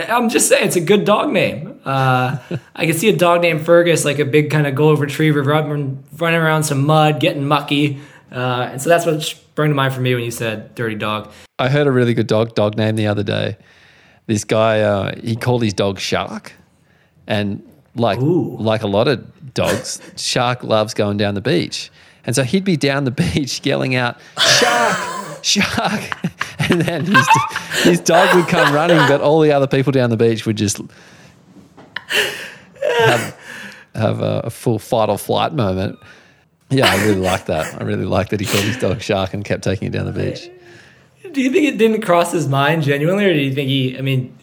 I'm just saying it's a good dog name. Uh, I can see a dog named Fergus, like a big kind of golden retriever, running, running around some mud, getting mucky, uh, and so that's what sprung to mind for me when you said dirty dog. I, I heard a really good dog dog name the other day. This guy, uh, he called his dog Shark, and like like a lot of dogs, Shark loves going down the beach, and so he'd be down the beach yelling out Shark, Shark, and then his, his dog would come running, but all the other people down the beach would just have have a, a full fight or flight moment. Yeah, I really like that. I really like that he called his dog Shark and kept taking it down the beach. Do you think it didn't cross his mind genuinely, or do you think he? I mean,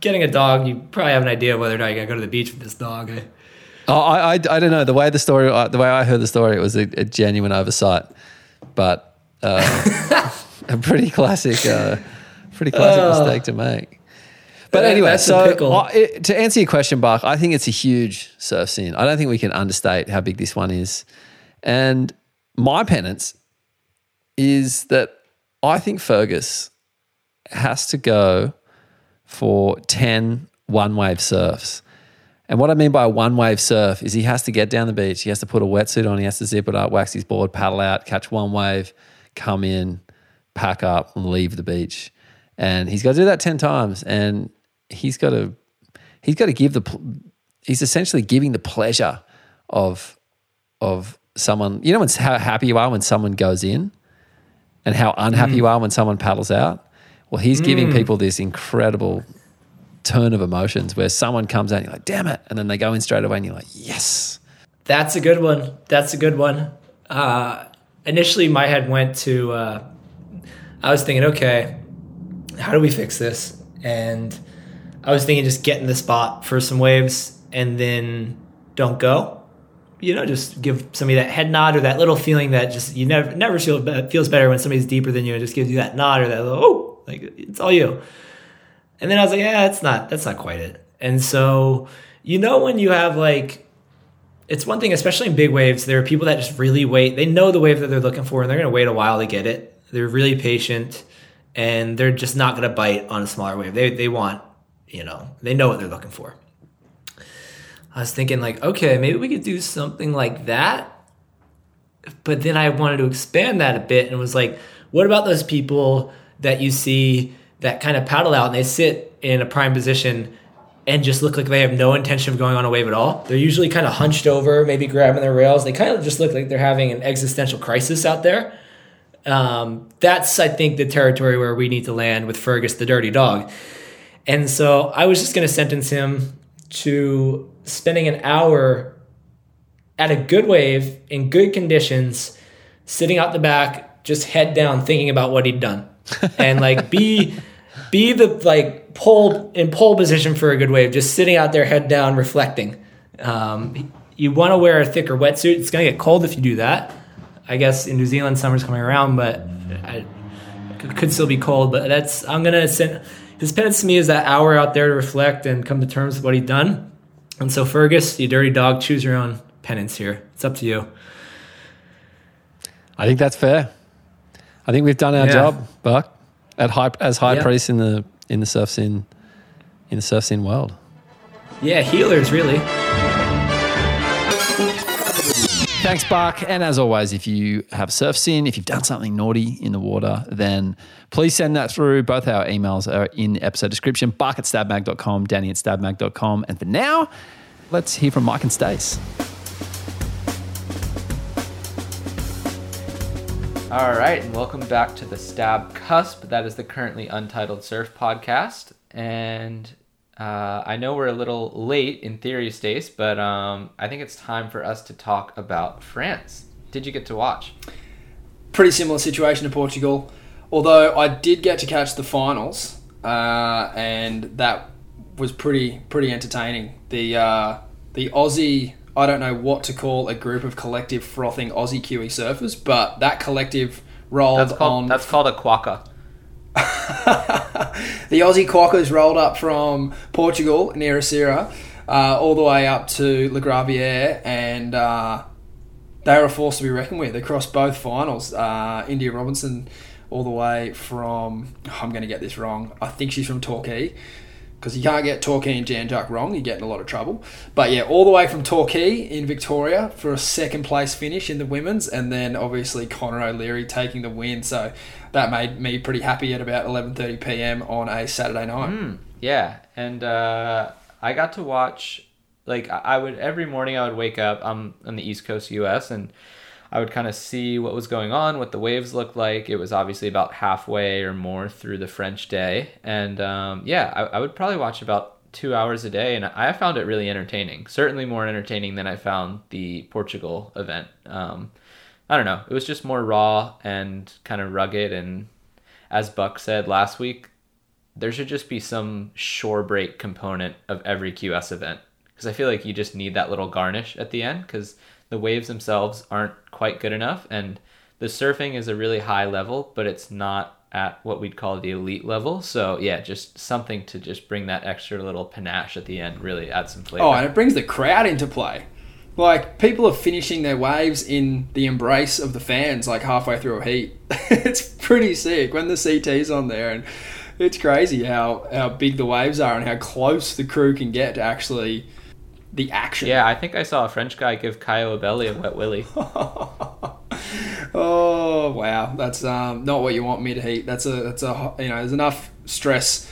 getting a dog, you probably have an idea of whether or not you're gonna go to the beach with this dog. eh? Oh, I, I, I don't know the way the story, uh, the way I heard the story, it was a, a genuine oversight, but uh, a pretty classic, uh, pretty classic Oh. mistake to make. But anyway, so. I- it- to answer your question, Bach, I think it's a huge surf scene. I don't think we can understate how big this one is. And my penance is that I think Fergus has to go for 10 one wave surfs. And what I mean by a one wave surf is he has to get down the beach, he has to put a wetsuit on, he has to zip it up, wax his board, paddle out, catch one wave, come in, pack up, and leave the beach. And he's got to do that 10 times. And he's got to he's got to give the he's essentially giving the pleasure of of someone you know how happy you are when someone goes in and how unhappy Mm. you are when someone paddles out well he's giving Mm. people this incredible turn of emotions where someone comes out and you're like damn it and then they go in straight away and you're like yes That's a good one. That's a good one. Uh, initially, my head went to. Uh, I was thinking, okay, how do we fix this? And I was thinking, just get in the spot for some waves and then don't go. You know, just give somebody that head nod or that little feeling that just you never never feel feels better when somebody's deeper than you and just gives you that nod or that little, oh like it's all you. And then I was like, yeah, that's not that's not quite it. And so you know when you have like it's one thing, especially in big waves, there are people that just really wait. They know the wave that they're looking for, and they're going to wait a while to get it. They're really patient, and they're just not going to bite on a smaller wave. They they want, you know, they know what they're looking for. I was thinking like, okay, maybe we could do something like that. But then I wanted to expand that a bit and was like, what about those people that you see that kind of paddle out and they sit in a prime position and just look like they have no intention of going on a wave at all? They're usually kind of hunched over, maybe grabbing their rails. They kind of just look like they're having an existential crisis out there. Um, that's, I think, the territory where we need to land with Fergus the dirty dog. And so I was just going to sentence him to spending an hour at a good wave in good conditions, sitting out the back, just head down, thinking about what he'd done, and like be be the like pole in pole position for a good wave, just sitting out there, head down, reflecting. Um, you want to wear a thicker wetsuit. It's gonna get cold if you do that. I guess in New Zealand, summer's coming around, but I, it could still be cold. But that's I'm gonna send his penance to me is that hour out there to reflect and come to terms with what he'd done. And so Fergus, you dirty dog, choose your own penance here. It's up to you. i think that's fair i think we've done our Yeah. job buck at high as high Yeah. priest in the in the surf scene in the surf scene world Yeah, healers really. Thanks, Bark. And as always, if you have surf sin, if you've done something naughty in the water, then please send that through. Both our emails are in episode description. Bark at stabmag.com, Danny at stabmag.com. And for now, let's hear from Mike and Stace. All right, and welcome back to the Stab Cusp. That is the currently untitled surf podcast. And uh, I know we're a little late in theory, Stace, but um, I think it's time for us to talk about France. Did you get to watch? Pretty similar situation to Portugal, although I did get to catch the finals, uh, and that was pretty pretty entertaining. The uh, the Aussie, I don't know what to call a group of collective frothing Aussie Kiwi surfers, but that collective rolled That's called on that's called a quokka. the Aussie Quackers rolled up from Portugal Ericeira, uh, all the way up to Le Gravier, and uh, they were a force to be reckoned with. They crossed both finals. Uh, India Robinson, all the way from I'm going to get this wrong. I think she's from Torquay. Because you can't get Torquay and Jan Juc wrong, you get in a lot of trouble. But yeah, all the way from Torquay in Victoria for a second place finish in the women's, and then obviously Connor O'Leary taking the win. So that made me pretty happy at about 11:30 p.m. on a Saturday night. Mm, yeah, and uh, I got to watch. Like I would every morning, I would wake up. I'm on the East Coast, U.S., and I would kind of see what was going on, what the waves looked like. It was obviously about halfway or more through the French day, and um, yeah, I, I would probably watch about two hours a day, and I found it really entertaining. Certainly more entertaining than I found the Portugal event. Um, I don't know. It was just more raw and kind of rugged. And as Buck said last week, there should just be some shore break component of every QS event because I feel like you just need that little garnish at the end because the waves themselves aren't quite good enough. And the surfing is a really high level, but it's not at what we'd call the elite level. So yeah, just something to just bring that extra little panache at the end, really add some flavor. Oh, and it brings the crowd into play. Like people are finishing their waves in the embrace of the fans, like halfway through a heat. it's pretty sick when the CT's on there, and it's crazy how how big the waves are and how close the crew can get to actually the action. Yeah, I think I saw a French guy give Caio Ibelli a wet willy. Oh wow, that's um, not what you want mid heat. That's a that's a you know there's enough stress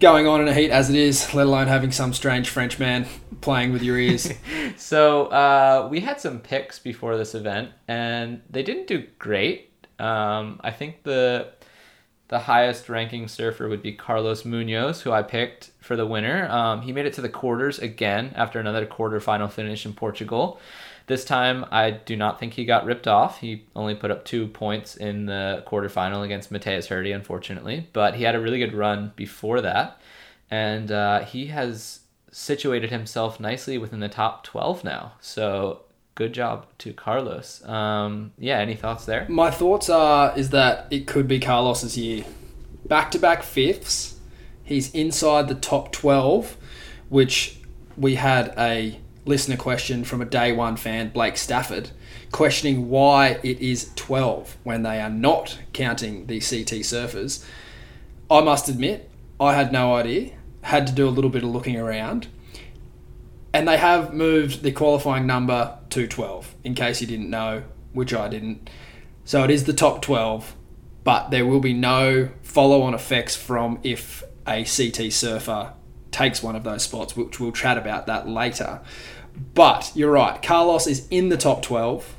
going on in a heat as it is, let alone having some strange French man playing with your ears. so uh, we had some picks before this event, and they didn't do great. Um, I think the the highest ranking surfer would be Carlos Muñoz, who I picked for the winner. Um, he made it to the quarters again after another quarterfinal finish in Portugal. This time, I do not think he got ripped off. He only put up two points in the quarterfinal against Matheus Herdy, unfortunately, but he had a really good run before that, and uh, he has situated himself nicely within the top 12 now. So good job to Carlos. Um, yeah, any thoughts there? My thoughts are is that it could be Carlos's year. Back to back fifths. He's inside the top 12, which we had a listener question from a day one fan, Blake Stafford, questioning why it is 12 when they are not counting the CT surfers. I must admit, I had no idea. Had to do a little bit of looking around. And they have moved the qualifying number to 12, in case you didn't know, which I didn't. So it is the top 12, but there will be no follow on effects from if a CT surfer takes one of those spots, which we'll chat about that later. But you're right, Carlos is in the top 12,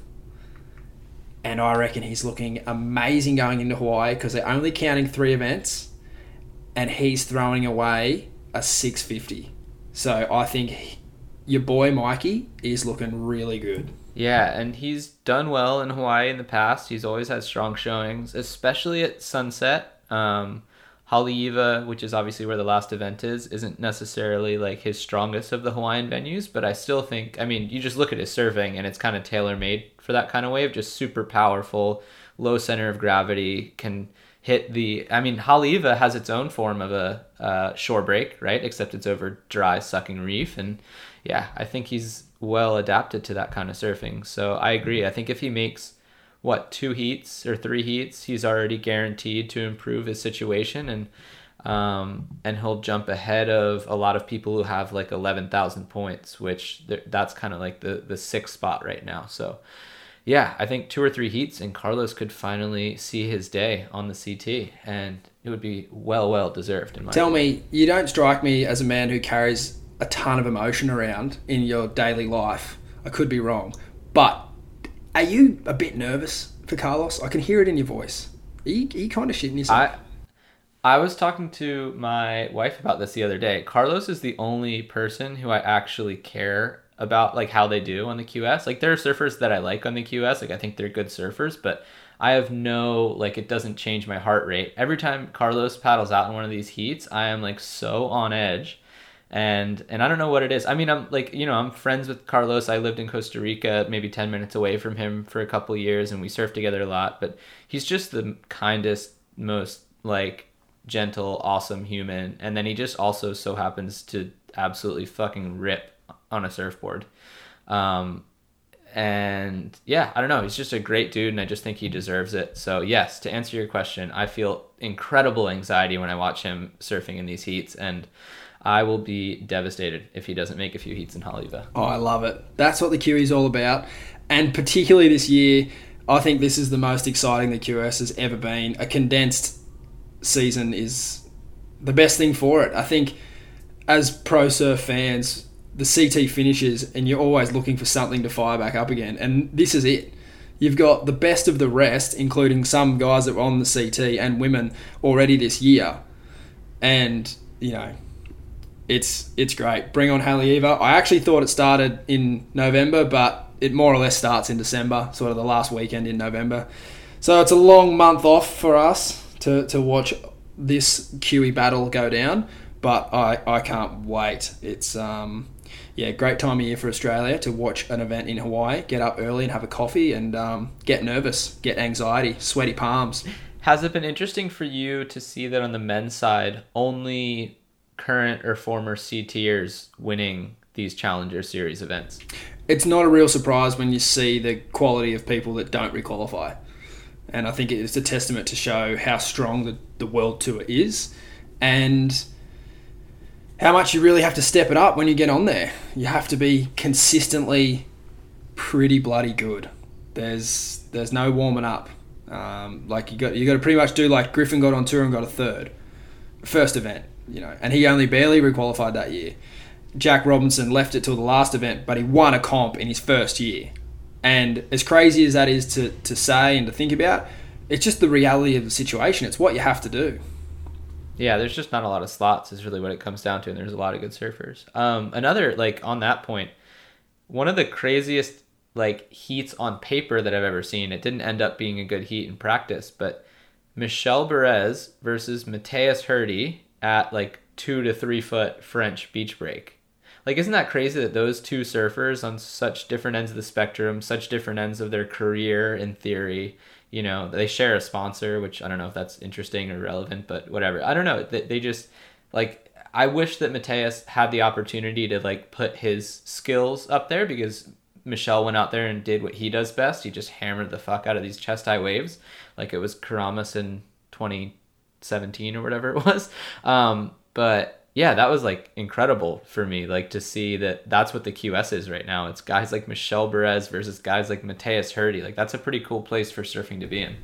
and I reckon he's looking amazing going into Hawaii because they're only counting three events, and he's throwing away a 650. So I think your boy Mikey is looking really good. Yeah, and he's done well in Hawaii in the past. He's always had strong showings, especially at Sunset. Um, Haleiwa, which is obviously where the last event is, isn't necessarily like his strongest of the Hawaiian venues, but I still think, I mean, you just look at his surfing and it's kind of tailor made for that kind of wave, just super powerful, low center of gravity, can hit the. I mean, Haleiwa has its own form of a uh, shore break, right? Except it's over dry, sucking reef. And yeah, I think he's well adapted to that kind of surfing. So I agree. I think if he makes what two heats or three heats, he's already guaranteed to improve his situation and um, and he'll jump ahead of a lot of people who have like eleven thousand points, which that's kind of like the the sixth spot right now. So yeah, I think two or three heats and Carlos could finally see his day on the CT, and it would be well well deserved. In my tell opinion. me, you don't strike me as a man who carries a ton of emotion around in your daily life. I could be wrong, but are you a bit nervous for Carlos? I can hear it in your voice. Are you, are you kind of shitting yourself? I, I was talking to my wife about this the other day. Carlos is the only person who I actually care about like how they do on the QS. Like there are surfers that I like on the QS. Like I think they're good surfers, but I have no like it doesn't change my heart rate. Every time Carlos paddles out in one of these heats, I am like so on edge. And and I don't know what it is. I mean, I'm like, you know, I'm friends with Carlos. I lived in Costa Rica, maybe 10 minutes away from him for a couple years and we surfed together a lot, but he's just the kindest, most like gentle, awesome human. And then he just also so happens to absolutely fucking rip on a surfboard. Um, and yeah, I don't know. He's just a great dude, and I just think he deserves it. So yes, to answer your question, I feel incredible anxiety when I watch him surfing in these heats, and I will be devastated if he doesn't make a few heats in Haleiwa. Oh, I love it. That's what the QE is all about. And particularly this year, I think this is the most exciting the QS has ever been. A condensed season is the best thing for it. I think as pro surf fans, the CT finishes and you're always looking for something to fire back up again. And this is it. You've got the best of the rest, including some guys that were on the CT and women already this year. And, you know, it's it's great. Bring on Haleiwa. I actually thought it started in November, but it more or less starts in December, sort of the last weekend in November. So it's a long month off for us to, to watch this QE battle go down, but I, I can't wait. It's um, yeah, great time of year for Australia to watch an event in Hawaii. Get up early and have a coffee and um, get nervous, get anxiety, sweaty palms. Has it been interesting for you to see that on the men's side, only current or former CTers winning these Challenger Series events? It's not a real surprise when you see the quality of people that don't requalify. And I think it's a testament to show how strong the, the World Tour is and how much you really have to step it up when you get on there. You have to be consistently pretty bloody good. There's there's no warming up. Um, like you got you got to pretty much do like Griffin got on tour and got a third, first event, you know, and he only barely requalified that year. Jack Robinson left it till the last event, but he won a comp in his first year. And as crazy as that is to, to say and to think about, it's just the reality of the situation. It's what you have to do. Yeah, there's just not a lot of slots is really what it comes down to, and there's a lot of good surfers. Um, another like on that point, one of the craziest like heats on paper that I've ever seen. It didn't end up being a good heat in practice, but Michel Bourez versus Matheus Herdy at like two to three foot French beach break. Like, isn't that crazy that those two surfers on such different ends of the spectrum, such different ends of their career in theory, you know, they share a sponsor, which I don't know if that's interesting or relevant, but whatever. I don't know. They, they just, like, I wish that Matheus had the opportunity to, like, put his skills up there because Michel went out there and did what he does best. He just hammered the fuck out of these chest high waves like it was Keramas in 2017 or whatever it was. Um, but yeah, that was like incredible for me, like to see that that's what the QS is right now. It's guys like Michel Bourez versus guys like Matheus Herdy. Like that's a pretty cool place for surfing to be in.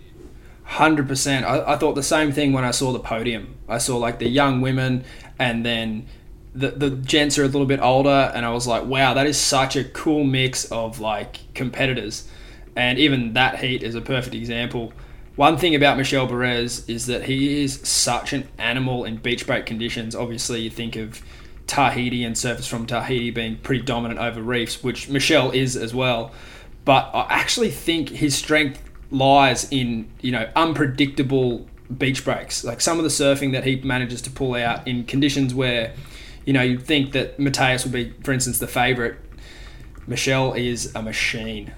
Hundred percent. I, I thought the same thing when I saw the podium. I saw like the young women, and then the the gents are a little bit older, and I was like, wow, that is such a cool mix of like competitors. And even that heat is a perfect example. One thing about Michel Bourez is that he is such an animal in beach break conditions. Obviously, you think of Tahiti and surfers from Tahiti being pretty dominant over reefs, which Michel is as well. But I actually think his strength lies in you know unpredictable beach breaks, like some of the surfing that he manages to pull out in conditions where you know you'd think that Matheus would be, for instance, the favourite. Michel is a machine.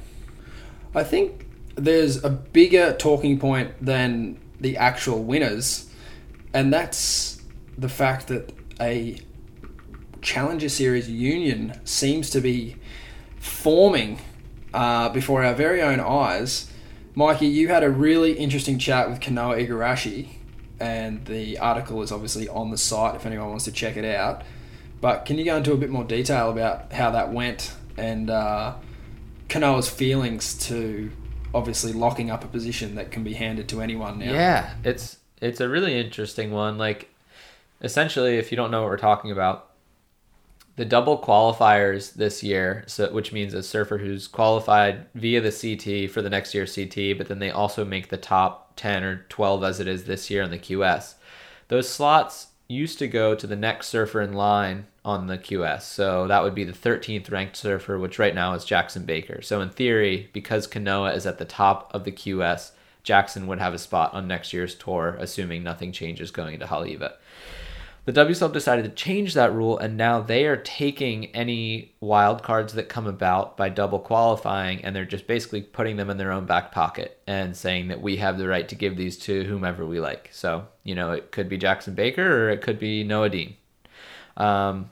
I think there's a bigger talking point than the actual winners, and that's the fact that a Challenger Series union seems to be forming uh, before our very own eyes. Mikey, you had a really interesting chat with Kanoa Igarashi, and the article is obviously on the site if anyone wants to check it out. But can you go into a bit more detail about how that went and uh, Kanoa's feelings to obviously locking up a position that can be handed to anyone now. Yeah, it's it's a really interesting one. Like essentially, if you don't know what we're talking about, the double qualifiers this year, so which means a surfer who's qualified via the CT for the next year's CT, but then they also make the top ten or twelve as it is this year in the QS. those slots used to go to the next surfer in line on the QS. So that would be the 13th ranked surfer, which right now is Jackson Baker. So in theory, because Kanoa is at the top of the QS, Jackson would have a spot on next year's tour, assuming nothing changes going into Haleiwa. The WSL decided to change that rule, and now they are taking any wild cards that come about by double qualifying, and they're just basically putting them in their own back pocket and saying that we have the right to give these to whomever we like. So, you know, it could be Jackson Baker or it could be Noah Dean. Um,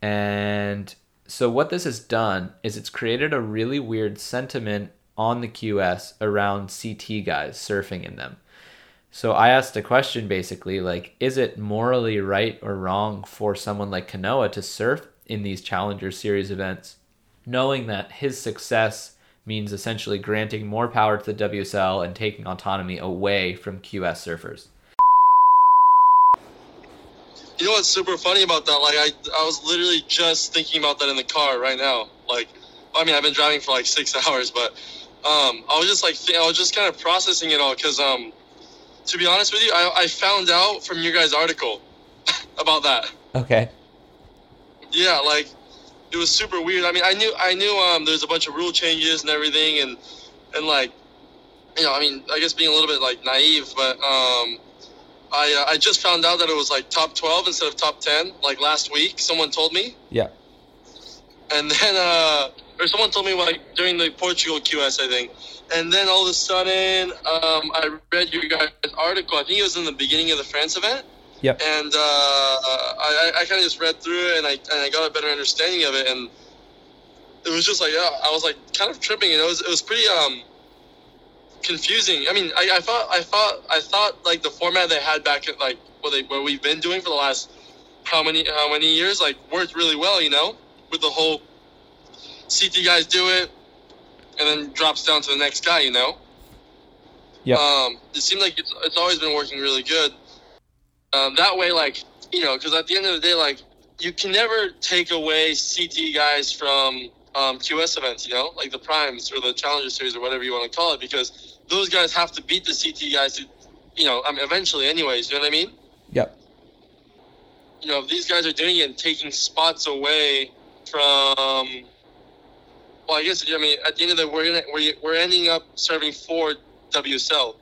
and so, what this has done is it's created a really weird sentiment on the QS around CT guys surfing in them. So I asked a question basically like, is it morally right or wrong for someone like Kanoa to surf in these Challenger Series events, knowing that his success means essentially granting more power to the WSL and taking autonomy away from QS surfers? You know what's super funny about that? Like, I, I was literally just thinking about that in the car right now. Like, I mean, I've been driving for like six hours, but um, I was just like, I was just kind of processing it all because, um, to be honest with you, I, I found out from your guys' article about that. Okay. Yeah, like it was super weird. I mean, I knew I knew um there's a bunch of rule changes and everything, and and like you know, I mean, I guess being a little bit like naive, but um, I uh, I just found out that it was like top 12 instead of top 10 like last week. Someone told me, Yeah. and then uh, or someone told me like during the Portugal QS, I think. And then all of a sudden, um, I read your guys' article. I think it was in the beginning of the France event. Yep. And uh, I, I kind of just read through it and I, and I got a better understanding of it. And it was just like, yeah, I was like kind of tripping. And it was, it was pretty um, confusing. I mean, I, I thought, I thought, I thought like the format they had back at like what they, what we've been doing for the last how many, how many years, like worked really well, you know, with the whole CT guys do it and then drops down to the next guy, you know? Yeah. Um, it seemed like it's, it's always been working really good. Um, that way, like, you know, because at the end of the day, like, you can never take away CT guys from um, QS events, you know, like the primes or the Challenger Series or whatever you want to call it, because those guys have to beat the CT guys to, you know, I mean, eventually, anyways, you know what I mean? Yep. You know, if these guys are doing it and taking spots away from well, I guess I mean at the end of the day, we're gonna, we're we're ending up serving for WSL.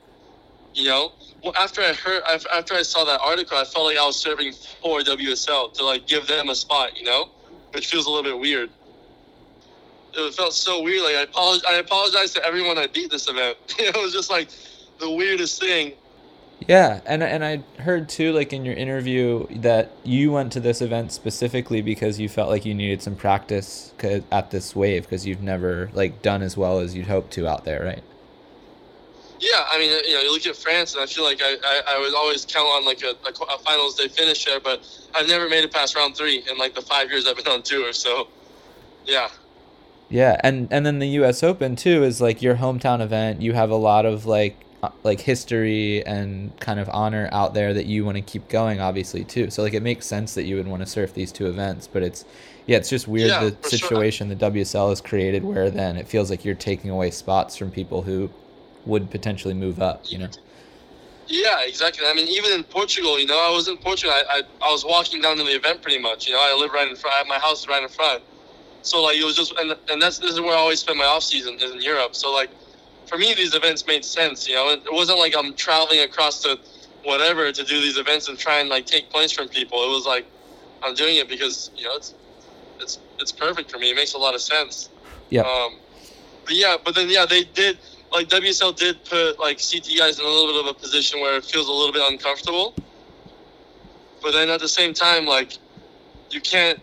You know, well after I heard after I saw that article, I felt like I was serving for WSL to like give them a spot. You know, which feels a little bit weird. It felt so weird. Like I apologize. I apologize to everyone I beat this event. it was just like the weirdest thing. Yeah, and and I heard too, like in your interview, that you went to this event specifically because you felt like you needed some practice at this wave because you've never like done as well as you'd hoped to out there, right? Yeah, I mean, you know, you look at France, and I feel like I, I, I would always count on like a, a, a finals day finish there, but I've never made it past round three in like the five years I've been on tour. So, yeah. Yeah, and and then the U.S. Open too is like your hometown event. You have a lot of like uh, like history and kind of honor out there that you want to keep going, obviously too. So like it makes sense that you would want to surf these two events, but it's yeah, it's just weird Yeah, the for sure. situation the WSL has created where then it feels like you're taking away spots from people who would potentially move up. You know. Yeah, exactly. I mean, even in Portugal, you know, I was in Portugal. I, I, I was walking down to the event pretty much. You know, I live right in front. My house is right in front. So like, it was just, and, and that's this is where I always spend my off season is in Europe. So like, for me, these events made sense. You know, it, it wasn't like I'm traveling across to whatever to do these events and try and like take points from people. It was like I'm doing it because you know it's it's it's perfect for me. It makes a lot of sense. Yeah. Um, but yeah, but then yeah, they did like WSL did put like CT guys in a little bit of a position where it feels a little bit uncomfortable. But then at the same time, like you can't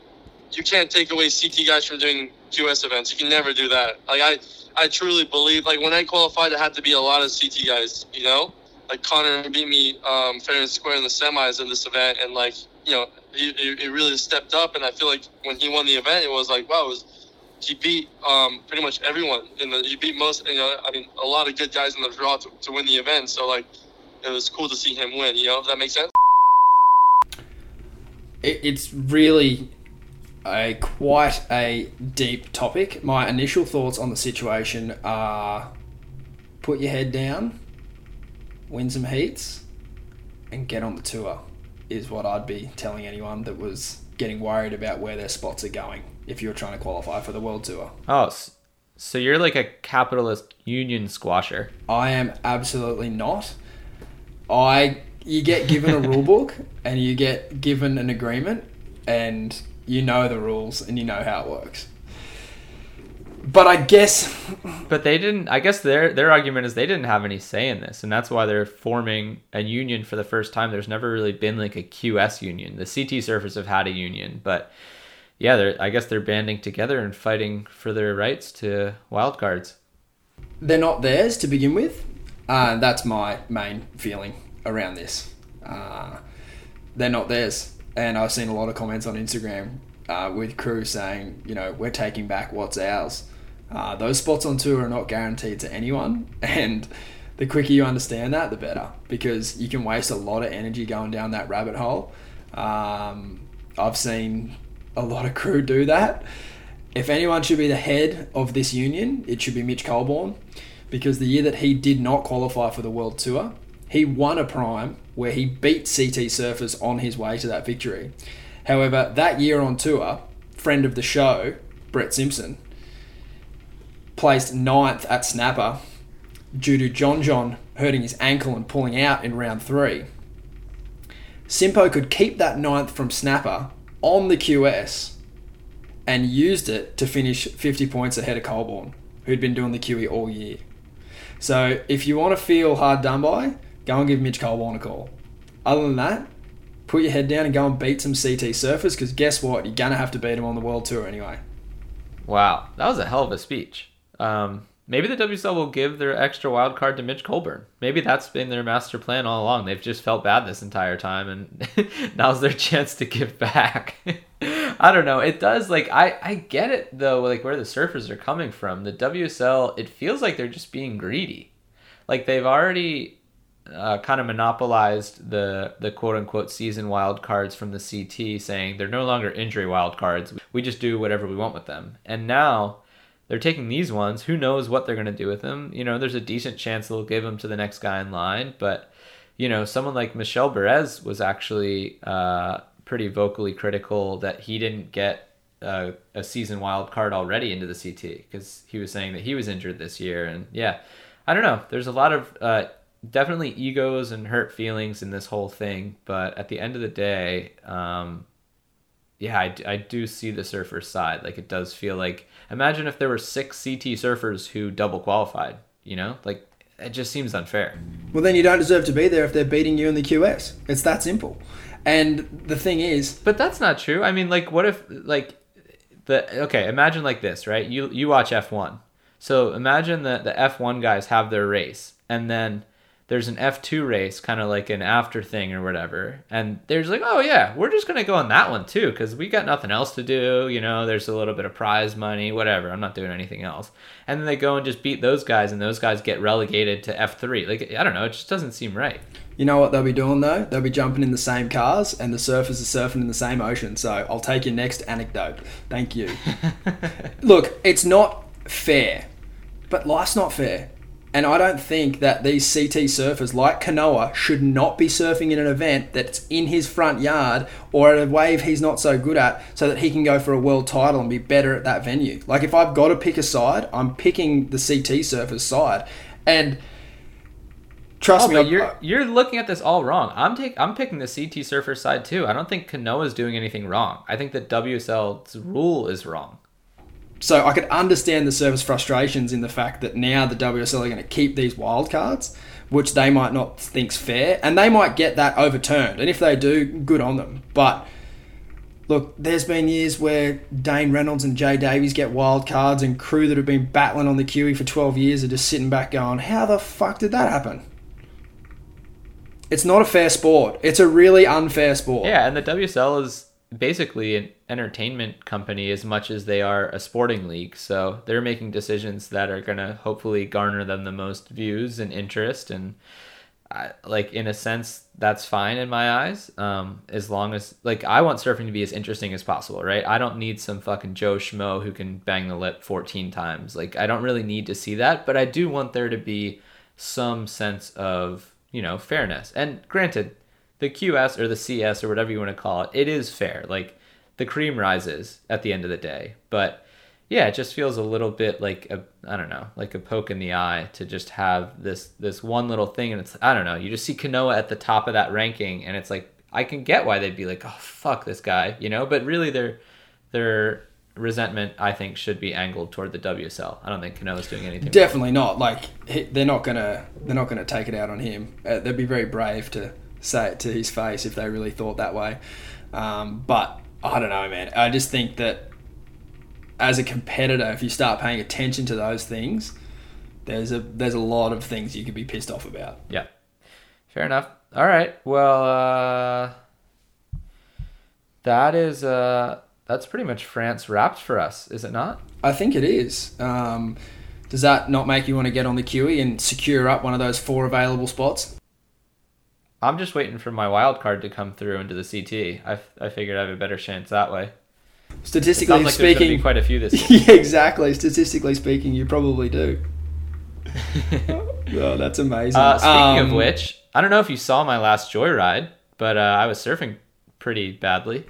you can't take away CT guys from doing QS events. You can never do that. Like I I truly believe like when I qualified, it had to be a lot of CT guys. You know, like Connor beat me um, fair and square in the semis in this event, and like you know he, he, really stepped up. And I feel like when he won the event, it was like wow, was he beat um, pretty much everyone in the he beat most you know I mean a lot of good guys in the draw to, to win the event. So like it was cool to see him win. You know, does that makes sense? it, it's really a quite a deep topic. My initial thoughts on the situation are put your head down, win some heats, and get on the tour is what I'd be telling anyone that was getting worried about where their spots are going if you're trying to qualify for the world tour. Oh, so you're like a capitalist union squasher. I am absolutely not. I you get given a rule book and you get given an agreement and you know the rules and you know how it works. But I guess But they didn't. I guess their their argument is they didn't have any say in this, and that's why they're forming a union for the first time. There's never really been like a QS union. The CT surfers have had a union, but yeah, they're. I guess they're banding together and fighting for their rights to wildcards. they're not theirs to begin with. Uh, that's my main feeling around this. Uh, they're not theirs. And I've seen a lot of comments on Instagram uh, with crew saying, you know, we're taking back what's ours. Uh, those spots on tour are not guaranteed to anyone. And the quicker you understand that, the better. Because you can waste a lot of energy going down that rabbit hole. Um, I've seen a lot of crew do that. If anyone should be the head of this union, it should be Mitch Colborne. Because the year that he did not qualify for the World Tour, he won a prime where he beat CT Surfers on his way to that victory. However, that year on tour, friend of the show, Brett Simpson, placed ninth at Snapper due to John John hurting his ankle and pulling out in round three. Simpo could keep that ninth from Snapper on the QS and used it to finish 50 points ahead of Colborne, who'd been doing the QE all year. So if you want to feel hard done by, go and give Mitch Colborne a call. Other than that, put your head down and go and beat some CT surfers because guess what? You're going to have to beat them on the World Tour anyway. Wow, that was a hell of a speech. Um, maybe the WSL will give their extra wild card to Mitch Colborne. Maybe that's been their master plan all along. They've just felt bad this entire time, and now's their chance to give back. I don't know. It does like I I get it though. Like where the surfers are coming from. The WSL. It feels like they're just being greedy. Like they've already uh, kind of monopolized the the quote unquote season wild cards from the CT, saying they're no longer injury wild cards. We just do whatever we want with them. And now they're taking these ones. Who knows what they're going to do with them? You know, there's a decent chance they'll give them to the next guy in line. But you know, someone like Michel Bourez was actually uh, pretty vocally critical that he didn't get a, a season wild card already into the CT because he was saying that he was injured this year. And yeah, I don't know. There's a lot of uh, definitely egos and hurt feelings in this whole thing. But at the end of the day, um, yeah, I, I do see the surfer side. Like it does feel like imagine if there were six CT surfers who double qualified. You know, like it just seems unfair. Well, then you don't deserve to be there if they're beating you in the QS. It's that simple. And the thing is, But that's not true. I mean, like, what if like the okay? Imagine like this, right? You you watch F one. So imagine that the F one guys have their race, and then there's an F two race, kind of like an after thing or whatever. And there's like, oh yeah, we're just gonna go on that one too, because we got nothing else to do. You know, there's a little bit of prize money, whatever. I'm not doing anything else. And then they go and just beat those guys, and those guys get relegated to F three. Like I don't know, it just doesn't seem right. you know what they'll be doing though? They'll be jumping in the same cars and the surfers are surfing in the same ocean. So I'll take your next anecdote. Thank you. Look, it's not fair, but life's not fair. And I don't think that these CT surfers like Kanoa should not be surfing in an event that's in his front yard or at a wave he's not so good at so that he can go for a world title and be better at that venue. Like if I've got to pick a side, I'm picking the CT surfers side. And trust Oh, me, you're you're looking at this all wrong. I'm take I'm picking the CT surfer side too. I don't think Kanoa's doing anything wrong. I think that WSL's rule is wrong. So I could understand the service frustrations in the fact that now the WSL are going to keep these wild cards, which they might not think's fair, and they might get that overturned. And if they do, good on them. But look, there's been years where Dane Reynolds and Jay Davies get wild cards, and crew that have been battling on the QE for 12 years are just sitting back going, "How the fuck did that happen?" It's not a fair sport. It's a really unfair sport. Yeah, and the WSL is basically an entertainment company as much as they are a sporting league. So they're making decisions that are going to hopefully garner them the most views and interest and I, like in a sense that's fine in my eyes um as long as like i want surfing to be as interesting as possible right i don't need some fucking joe schmo who can bang the lip 14 times like i don't really need to see that but i do want there to be some sense of you know fairness and granted the QS or the CS or whatever you want to call it, it is fair. Like the cream rises at the end of the day, but yeah, it just feels a little bit like a I don't know, like a poke in the eye to just have this this one little thing, and it's I don't know. You just see Kanoa at the top of that ranking, and it's like I can get why they'd be like, oh fuck this guy, you know. But really, their their resentment I think should be angled toward the WSL. I don't think Kanoa's doing anything. Definitely not. Like they're not gonna they're not gonna take it out on him. Uh, they'd be very brave to say it to his face if they really thought that way. Um, but I don't know, man. I just think that as a competitor, if you start paying attention to those things, there's a there's a lot of things you could be pissed off about. Yeah. Fair enough. All right. Well, uh, that is uh, that's pretty much France wrapped for us, is it not? I think it is. Um, does that not make you want to get on the QE and secure up one of those four available spots? I'm just waiting for my wild card to come through into the CT. I, I figured I have a better chance that way. Statistically like speaking, be quite a few this year. yeah, exactly. Statistically speaking, you probably do. oh, that's amazing. Uh, speaking of Um, which, I don't know if you saw my last joyride, but uh, I was surfing pretty badly.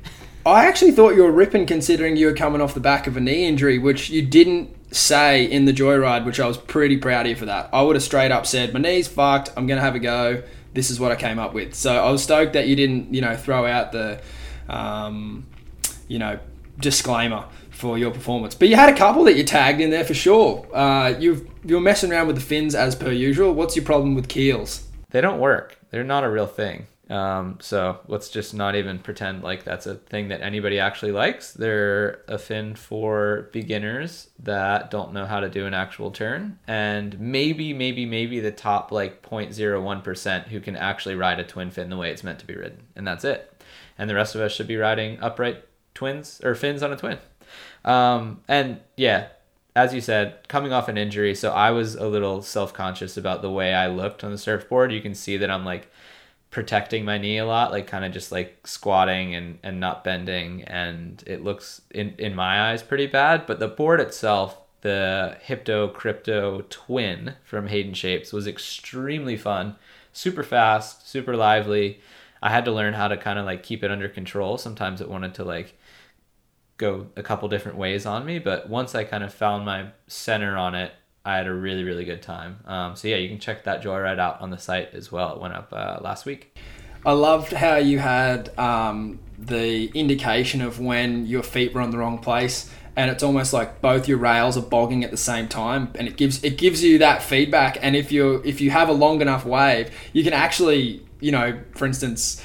I actually thought you were ripping considering you were coming off the back of a knee injury, which you didn't say in the joyride, which I was pretty proud of you for that. I would have straight up said, My knee's fucked, I'm gonna have a go. This is what I came up with. So I was stoked that you didn't, you know, throw out the um, you know, disclaimer for your performance. But you had a couple that you tagged in there for sure. Uh, you've you're messing around with the fins as per usual. What's your problem with keels? They don't work. They're not a real thing. Um, so let's just not even pretend like that's a thing that anybody actually likes. They're a fin for beginners that don't know how to do an actual turn, and maybe, maybe, maybe the top like 0.01% who can actually ride a twin fin the way it's meant to be ridden, and that's it. And the rest of us should be riding upright twins or fins on a twin. Um, and yeah, as you said, coming off an injury, so I was a little self conscious about the way I looked on the surfboard. You can see that I'm like protecting my knee a lot, like kind of just like squatting and, and not bending, and it looks in in my eyes pretty bad. But the board itself, the Hypto Krypto Twin from Hayden Shapes, was extremely fun, super fast, super lively. I had to learn how to kind of like keep it under control. Sometimes it wanted to like go a couple different ways on me, but once I kind of found my center on it, I had a really really good time. Um, so yeah, you can check that joyride out on the site as well. It went up uh, last week. I loved how you had um, the indication of when your feet were on the wrong place, and it's almost like both your rails are bogging at the same time, and it gives it gives you that feedback. And if you if you have a long enough wave, you can actually, you know, for instance,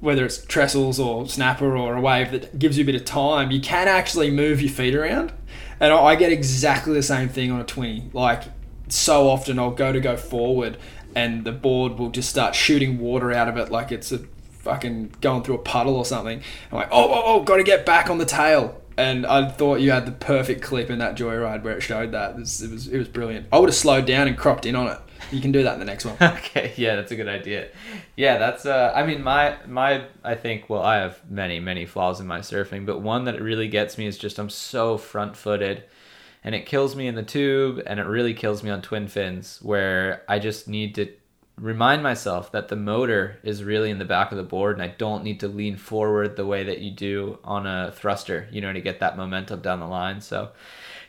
whether it's trestles or snapper or a wave that gives you a bit of time, you can actually move your feet around. And I get exactly the same thing on a 20. Like, so often I'll go to go forward and the board will just start shooting water out of it like it's a fucking going through a puddle or something. I'm like, oh, oh, oh, got to get back on the tail. And I thought you had the perfect clip in that joyride where it showed that. It was, it was, it was brilliant. I would have slowed down and cropped in on it. You can do that in the next one. okay, yeah, that's a good idea. Yeah, that's uh I mean my my I think well I have many many flaws in my surfing, but one that really gets me is just I'm so front-footed and it kills me in the tube and it really kills me on twin fins where I just need to remind myself that the motor is really in the back of the board and I don't need to lean forward the way that you do on a thruster, you know, to get that momentum down the line. So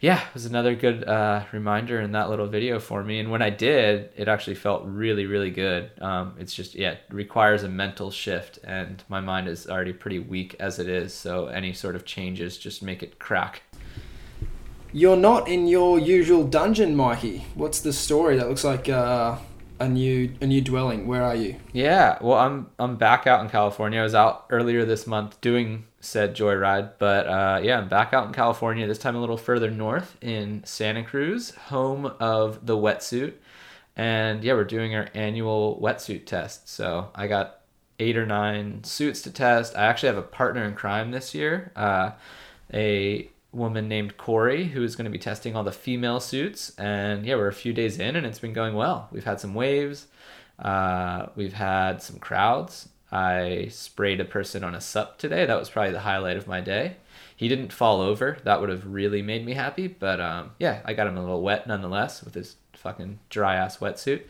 yeah, it was another good uh, reminder in that little video for me. And when I did, it actually felt really, really good. Um, it's just, yeah, it requires a mental shift, and my mind is already pretty weak as it is. So any sort of changes just make it crack. You're not in your usual dungeon, Mikey. What's the story? That looks like uh, a new a new dwelling. Where are you? Yeah, well, I'm I'm back out in California. I was out earlier this month doing said joyride, but uh, yeah, I'm back out in California. This time a little further north in Santa Cruz, home of the wetsuit, and yeah, we're doing our annual wetsuit test. So I got eight or nine suits to test. I actually have a partner in crime this year, uh, a woman named Corey who is going to be testing all the female suits. And yeah, we're a few days in, and it's been going well. We've had some waves. Uh, we've had some crowds. I sprayed a person on a sup today. That was probably the highlight of my day. He didn't fall over. That would have really made me happy. But um, yeah, I got him a little wet nonetheless with his fucking dry ass wetsuit.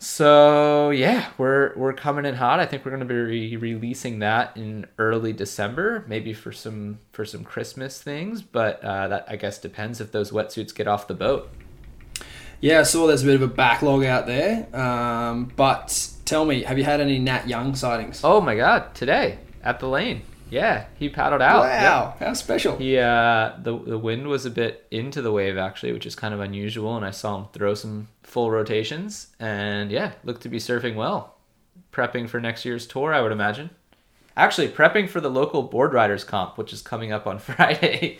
So yeah, we're we're coming in hot. I think we're going to be re- releasing that in early December, maybe for some for some Christmas things. But uh, that I guess depends if those wetsuits get off the boat. Yeah, I saw there's a bit of a backlog out there. Um, but tell me, have you had any Nat Young sightings? Oh my God! Today at the lane, yeah, he paddled out. Wow, how special! He uh, the the wind was a bit into the wave actually, which is kind of unusual, and I saw him throw some full rotations, and yeah, looked to be surfing well, prepping for next year's tour, I would imagine. Actually, prepping for the local board riders comp, which is coming up on Friday.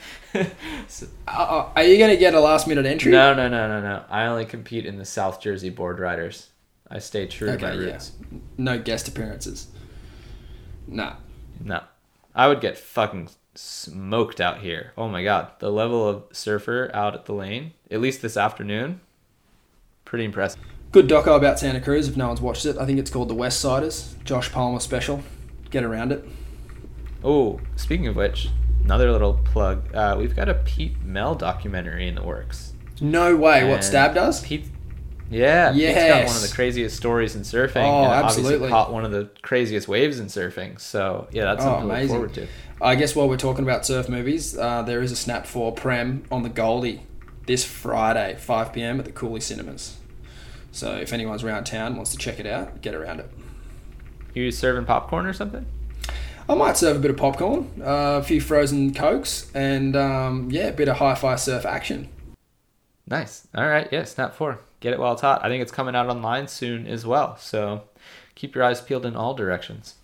So- Uh, are you going to get a last minute entry? no, no, no, no, no. I only compete in the South Jersey board riders. I stay true to my Okay, yeah. roots. No guest appearances. Nah. No. I would get fucking smoked out here. Oh my god. The level of surfer out at the lane, at least this afternoon, pretty impressive. Good doco about Santa Cruz if no one's watched it. I think it's called The West Siders. Josh Pomer special. Get around it. Oh, speaking of which, another little plug. Uh, we've got a Pete Mel documentary in the works. No way. What Stab does? Pete, yeah, Pete's got one of the craziest stories in surfing. Oh, and absolutely. Caught one of the craziest waves in surfing. So yeah, that's Oh, something to look amazing. forward to. I guess while we're talking about surf movies, uh, there is a Snap 4 Prem on the Goldie this Friday, 5 p.m. at the Cooley Cinemas. So if anyone's around town wants to check it out, get around it. You serving popcorn or something? I might serve a bit of popcorn, uh, a few frozen cokes, and um, yeah, a bit of hi-fi surf action. Nice. All right. Yeah, Snap 4. Get it while it's hot. I think it's coming out online soon as well. So keep your eyes peeled in all directions.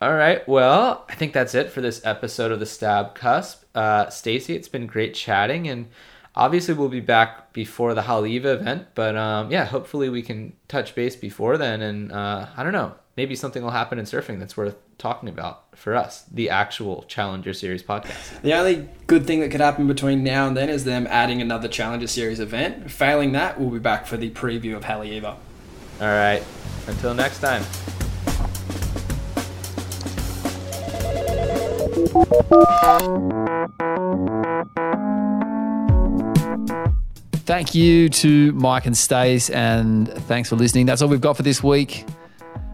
All right. Well, I think that's it for this episode of the Stab Cusp. Uh, Stacy, it's been great chatting. And obviously, we'll be back before the Haleiwa event. But um, yeah, hopefully, we can touch base before then. And uh, I don't know. Maybe something will happen in surfing that's worth talking about for us, the actual Challenger Series podcast. The only good thing that could happen between now and then is them adding another Challenger Series event. Failing that, we'll be back for the preview of Haleiwa. All right. Until next time. Thank you to Mike and Stace, and thanks for listening. That's all we've got for this week.